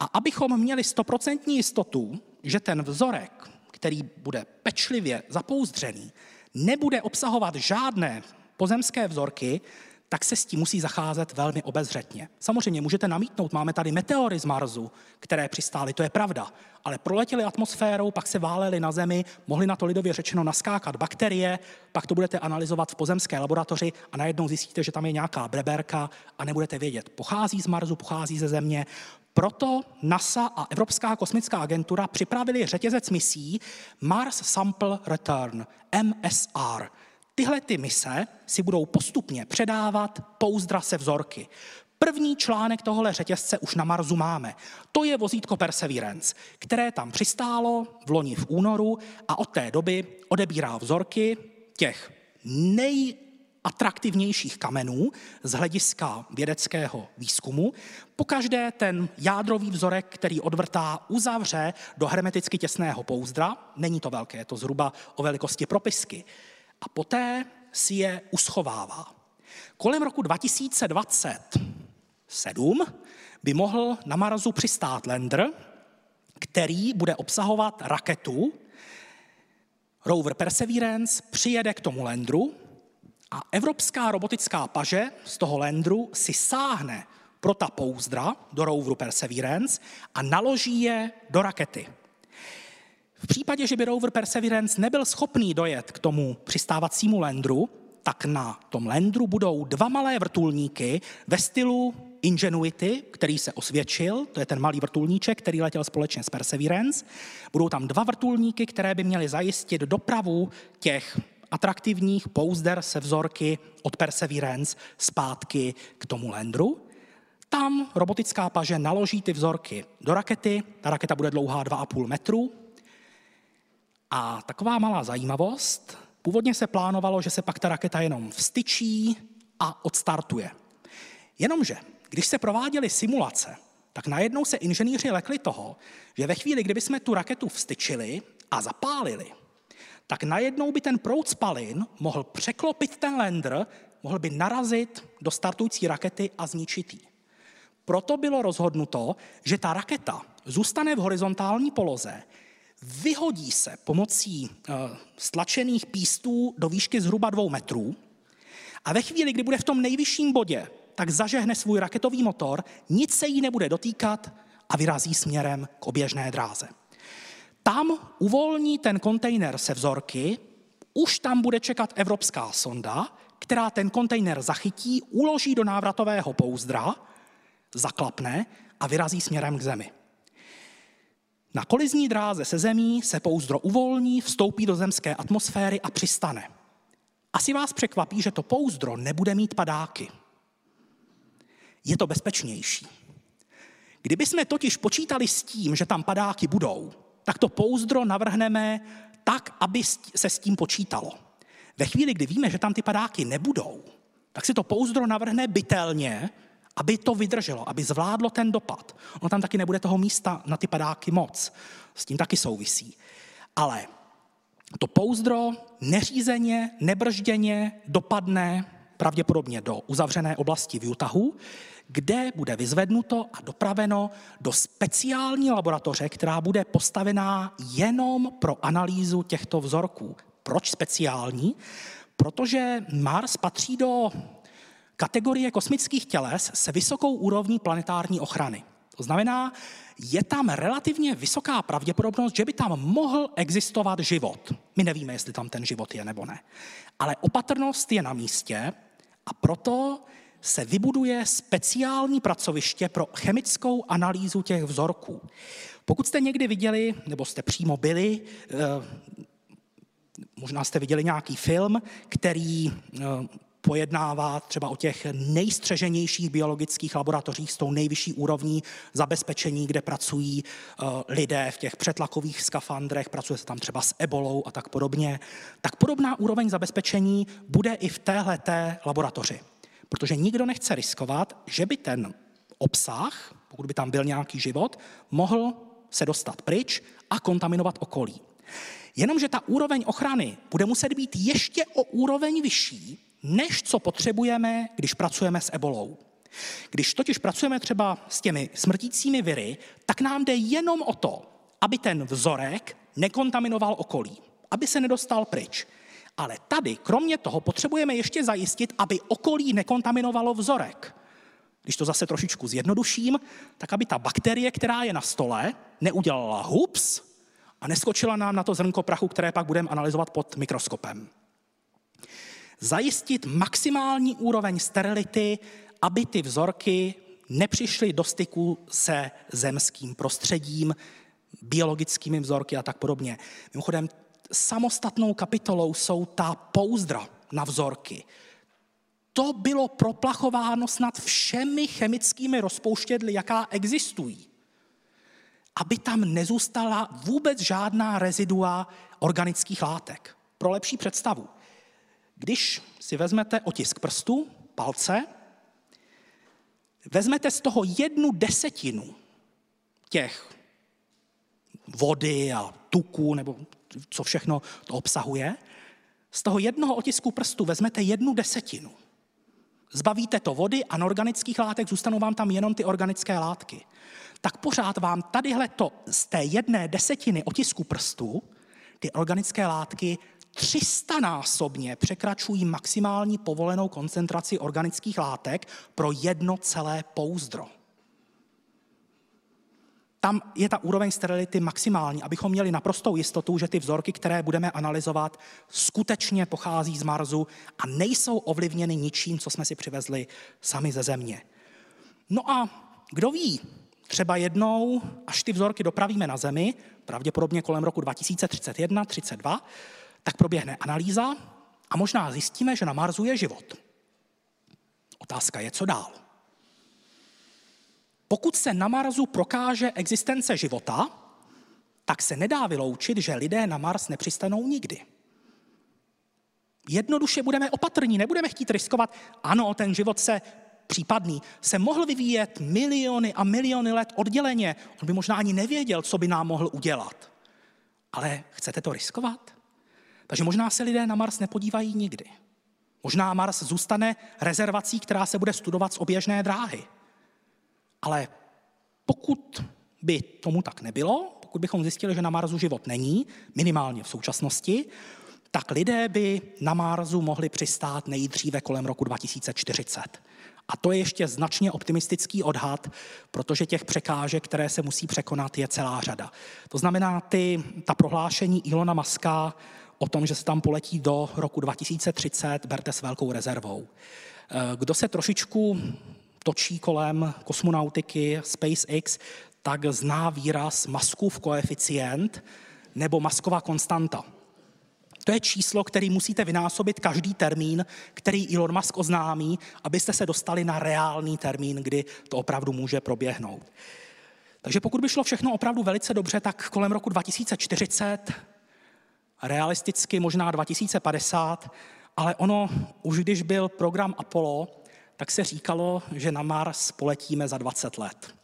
A abychom měli stoprocentní jistotu, že ten vzorek, který bude pečlivě zapouzdřený, nebude obsahovat žádné pozemské vzorky, tak se s tím musí zacházet velmi obezřetně. Samozřejmě můžete namítnout, máme tady meteory z Marsu, které přistály, to je pravda, ale proletěly atmosférou, pak se válely na Zemi, mohly na to lidově řečeno naskákat bakterie, pak to budete analyzovat v pozemské laboratoři a najednou zjistíte, že tam je nějaká breberka a nebudete vědět, pochází z Marsu, pochází ze Země. Proto NASA a Evropská kosmická agentura připravili řetězec misí Mars Sample Return, MSR, Tyhle ty mise si budou postupně předávat pouzdra se vzorky. První článek tohle řetězce už na Marsu máme. To je vozítko Perseverance, které tam přistálo v loni v únoru a od té doby odebírá vzorky těch nejatraktivnějších kamenů z hlediska vědeckého výzkumu. Pokaždé ten jádrový vzorek, který odvrtá, uzavře do hermeticky těsného pouzdra. Není to velké, je to zhruba o velikosti propisky a poté si je uschovává. Kolem roku 2027 by mohl na Marsu přistát lander, který bude obsahovat raketu. Rover Perseverance přijede k tomu landru a evropská robotická paže z toho landru si sáhne pro ta pouzdra do roveru Perseverance a naloží je do rakety. V případě, že by rover Perseverance nebyl schopný dojet k tomu přistávacímu lendru, tak na tom lendru budou dva malé vrtulníky ve stylu Ingenuity, který se osvědčil, to je ten malý vrtulníček, který letěl společně s Perseverance. Budou tam dva vrtulníky, které by měly zajistit dopravu těch atraktivních pouzder se vzorky od Perseverance zpátky k tomu lendru. Tam robotická paže naloží ty vzorky do rakety, ta raketa bude dlouhá 2,5 metru, a taková malá zajímavost, původně se plánovalo, že se pak ta raketa jenom vstyčí a odstartuje. Jenomže, když se prováděly simulace tak najednou se inženýři lekli toho, že ve chvíli, kdyby jsme tu raketu vstyčili a zapálili, tak najednou by ten proud spalin mohl překlopit ten lander, mohl by narazit do startující rakety a zničit ji. Proto bylo rozhodnuto, že ta raketa zůstane v horizontální poloze, vyhodí se pomocí uh, stlačených pístů do výšky zhruba dvou metrů a ve chvíli, kdy bude v tom nejvyšším bodě, tak zažehne svůj raketový motor, nic se jí nebude dotýkat a vyrazí směrem k oběžné dráze. Tam uvolní ten kontejner se vzorky, už tam bude čekat evropská sonda, která ten kontejner zachytí, uloží do návratového pouzdra, zaklapne a vyrazí směrem k zemi. Na kolizní dráze se zemí se pouzdro uvolní, vstoupí do zemské atmosféry a přistane. Asi vás překvapí, že to pouzdro nebude mít padáky. Je to bezpečnější. Kdyby jsme totiž počítali s tím, že tam padáky budou, tak to pouzdro navrhneme tak, aby se s tím počítalo. Ve chvíli, kdy víme, že tam ty padáky nebudou, tak si to pouzdro navrhne bytelně, aby to vydrželo, aby zvládlo ten dopad. Ono tam taky nebude toho místa na ty padáky moc. S tím taky souvisí. Ale to pouzdro neřízeně, nebržděně dopadne pravděpodobně do uzavřené oblasti v Utahu, kde bude vyzvednuto a dopraveno do speciální laboratoře, která bude postavená jenom pro analýzu těchto vzorků. Proč speciální? Protože Mars patří do kategorie kosmických těles se vysokou úrovní planetární ochrany. To znamená, je tam relativně vysoká pravděpodobnost, že by tam mohl existovat život. My nevíme, jestli tam ten život je nebo ne. Ale opatrnost je na místě a proto se vybuduje speciální pracoviště pro chemickou analýzu těch vzorků. Pokud jste někdy viděli, nebo jste přímo byli, eh, možná jste viděli nějaký film, který eh, pojednává třeba o těch nejstřeženějších biologických laboratořích s tou nejvyšší úrovní zabezpečení, kde pracují uh, lidé v těch přetlakových skafandrech, pracuje se tam třeba s ebolou a tak podobně, tak podobná úroveň zabezpečení bude i v téhle laboratoři. Protože nikdo nechce riskovat, že by ten obsah, pokud by tam byl nějaký život, mohl se dostat pryč a kontaminovat okolí. Jenomže ta úroveň ochrany bude muset být ještě o úroveň vyšší, než co potřebujeme, když pracujeme s ebolou. Když totiž pracujeme třeba s těmi smrtícími viry, tak nám jde jenom o to, aby ten vzorek nekontaminoval okolí, aby se nedostal pryč. Ale tady, kromě toho, potřebujeme ještě zajistit, aby okolí nekontaminovalo vzorek. Když to zase trošičku zjednoduším, tak aby ta bakterie, která je na stole, neudělala hups a neskočila nám na to zrnko prachu, které pak budeme analyzovat pod mikroskopem zajistit maximální úroveň sterility, aby ty vzorky nepřišly do styku se zemským prostředím, biologickými vzorky a tak podobně. Mimochodem, samostatnou kapitolou jsou ta pouzdra na vzorky. To bylo proplachováno snad všemi chemickými rozpouštědly, jaká existují. Aby tam nezůstala vůbec žádná rezidua organických látek. Pro lepší představu. Když si vezmete otisk prstu, palce, vezmete z toho jednu desetinu těch vody a tuku, nebo co všechno to obsahuje, z toho jednoho otisku prstu vezmete jednu desetinu. Zbavíte to vody a neorganických látek, zůstanou vám tam jenom ty organické látky. Tak pořád vám tadyhle to z té jedné desetiny otisku prstu ty organické látky 300 násobně překračují maximální povolenou koncentraci organických látek pro jedno celé pouzdro. Tam je ta úroveň sterility maximální, abychom měli naprostou jistotu, že ty vzorky, které budeme analyzovat, skutečně pochází z Marsu a nejsou ovlivněny ničím, co jsme si přivezli sami ze Země. No a kdo ví, třeba jednou, až ty vzorky dopravíme na Zemi, pravděpodobně kolem roku 2031-32, tak proběhne analýza a možná zjistíme, že na Marsu je život. Otázka je, co dál. Pokud se na Marsu prokáže existence života, tak se nedá vyloučit, že lidé na Mars nepřistanou nikdy. Jednoduše budeme opatrní, nebudeme chtít riskovat, ano, ten život se případný, se mohl vyvíjet miliony a miliony let odděleně. On by možná ani nevěděl, co by nám mohl udělat. Ale chcete to riskovat? Takže možná se lidé na Mars nepodívají nikdy. Možná Mars zůstane rezervací, která se bude studovat z oběžné dráhy. Ale pokud by tomu tak nebylo, pokud bychom zjistili, že na Marsu život není, minimálně v současnosti, tak lidé by na Marsu mohli přistát nejdříve kolem roku 2040. A to je ještě značně optimistický odhad, protože těch překážek, které se musí překonat, je celá řada. To znamená, ty, ta prohlášení Ilona Maska o tom, že se tam poletí do roku 2030, berte s velkou rezervou. Eh, kdo se trošičku točí kolem kosmonautiky SpaceX, tak zná výraz Maskův koeficient nebo Masková konstanta. To je číslo, který musíte vynásobit každý termín, který Elon Musk oznámí, abyste se dostali na reálný termín, kdy to opravdu může proběhnout. Takže pokud by šlo všechno opravdu velice dobře, tak kolem roku 2040, realisticky možná 2050, ale ono, už když byl program Apollo, tak se říkalo, že na Mars poletíme za 20 let.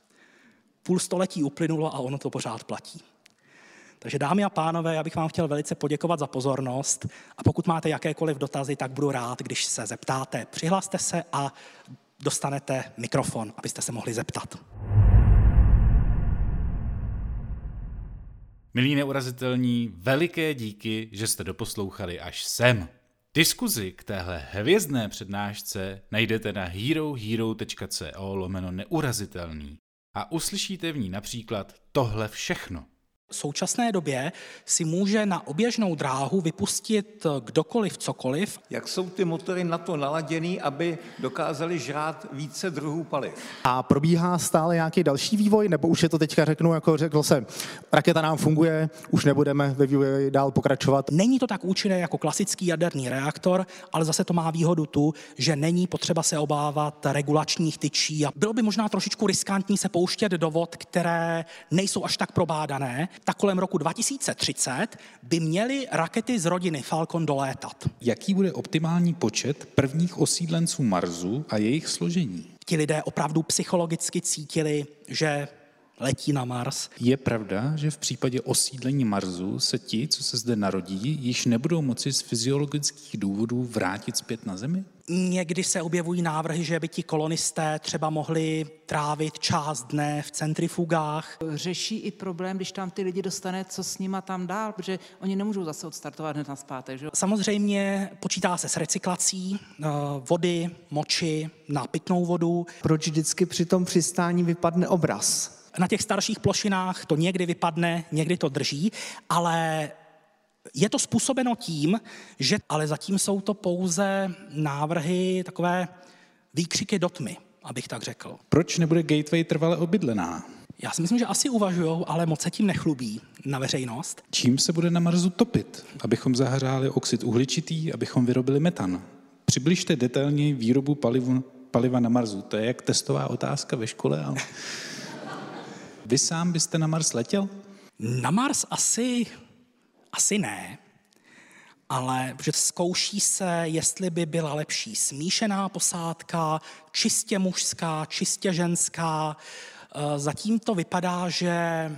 Půl století uplynulo a ono to pořád platí. Takže dámy a pánové, já bych vám chtěl velice poděkovat za pozornost a pokud máte jakékoliv dotazy, tak budu rád, když se zeptáte. Přihlaste se a dostanete mikrofon, abyste se mohli zeptat. Milí neurazitelní, veliké díky, že jste doposlouchali až sem. Diskuzi k téhle hvězdné přednášce najdete na herohero.co lomeno neurazitelný a uslyšíte v ní například tohle všechno – v současné době si může na oběžnou dráhu vypustit kdokoliv cokoliv. Jak jsou ty motory na to naladěný, aby dokázali žrát více druhů paliv? A probíhá stále nějaký další vývoj, nebo už je to teďka řeknu, jako řekl jsem, raketa nám funguje, už nebudeme ve vývoji dál pokračovat? Není to tak účinné jako klasický jaderný reaktor, ale zase to má výhodu tu, že není potřeba se obávat regulačních tyčí a bylo by možná trošičku riskantní se pouštět do vod, které nejsou až tak probádané, tak kolem roku 2030 by měly rakety z rodiny Falcon dolétat. Jaký bude optimální počet prvních osídlenců Marsu a jejich složení? Ti lidé opravdu psychologicky cítili, že letí na Mars. Je pravda, že v případě osídlení Marsu se ti, co se zde narodí, již nebudou moci z fyziologických důvodů vrátit zpět na Zemi? Někdy se objevují návrhy, že by ti kolonisté třeba mohli trávit část dne v centrifugách. Řeší i problém, když tam ty lidi dostane, co s nima tam dál, protože oni nemůžou zase odstartovat hned na zpátek. Že? Samozřejmě počítá se s recyklací eh, vody, moči na pitnou vodu. Proč vždycky při tom přistání vypadne obraz? Na těch starších plošinách to někdy vypadne, někdy to drží, ale je to způsobeno tím, že ale zatím jsou to pouze návrhy, takové výkřiky do tmy, abych tak řekl. Proč nebude gateway trvale obydlená? Já si myslím, že asi uvažují, ale moc se tím nechlubí na veřejnost. Čím se bude na Marsu topit? Abychom zahřáli oxid uhličitý, abychom vyrobili metan. Přibližte detailně výrobu palivu, paliva na Marsu. To je jak testová otázka ve škole, ale... [laughs] Vy sám byste na Mars letěl? Na Mars asi asi ne, ale že zkouší se, jestli by byla lepší smíšená posádka, čistě mužská, čistě ženská. Eh, zatím to vypadá, že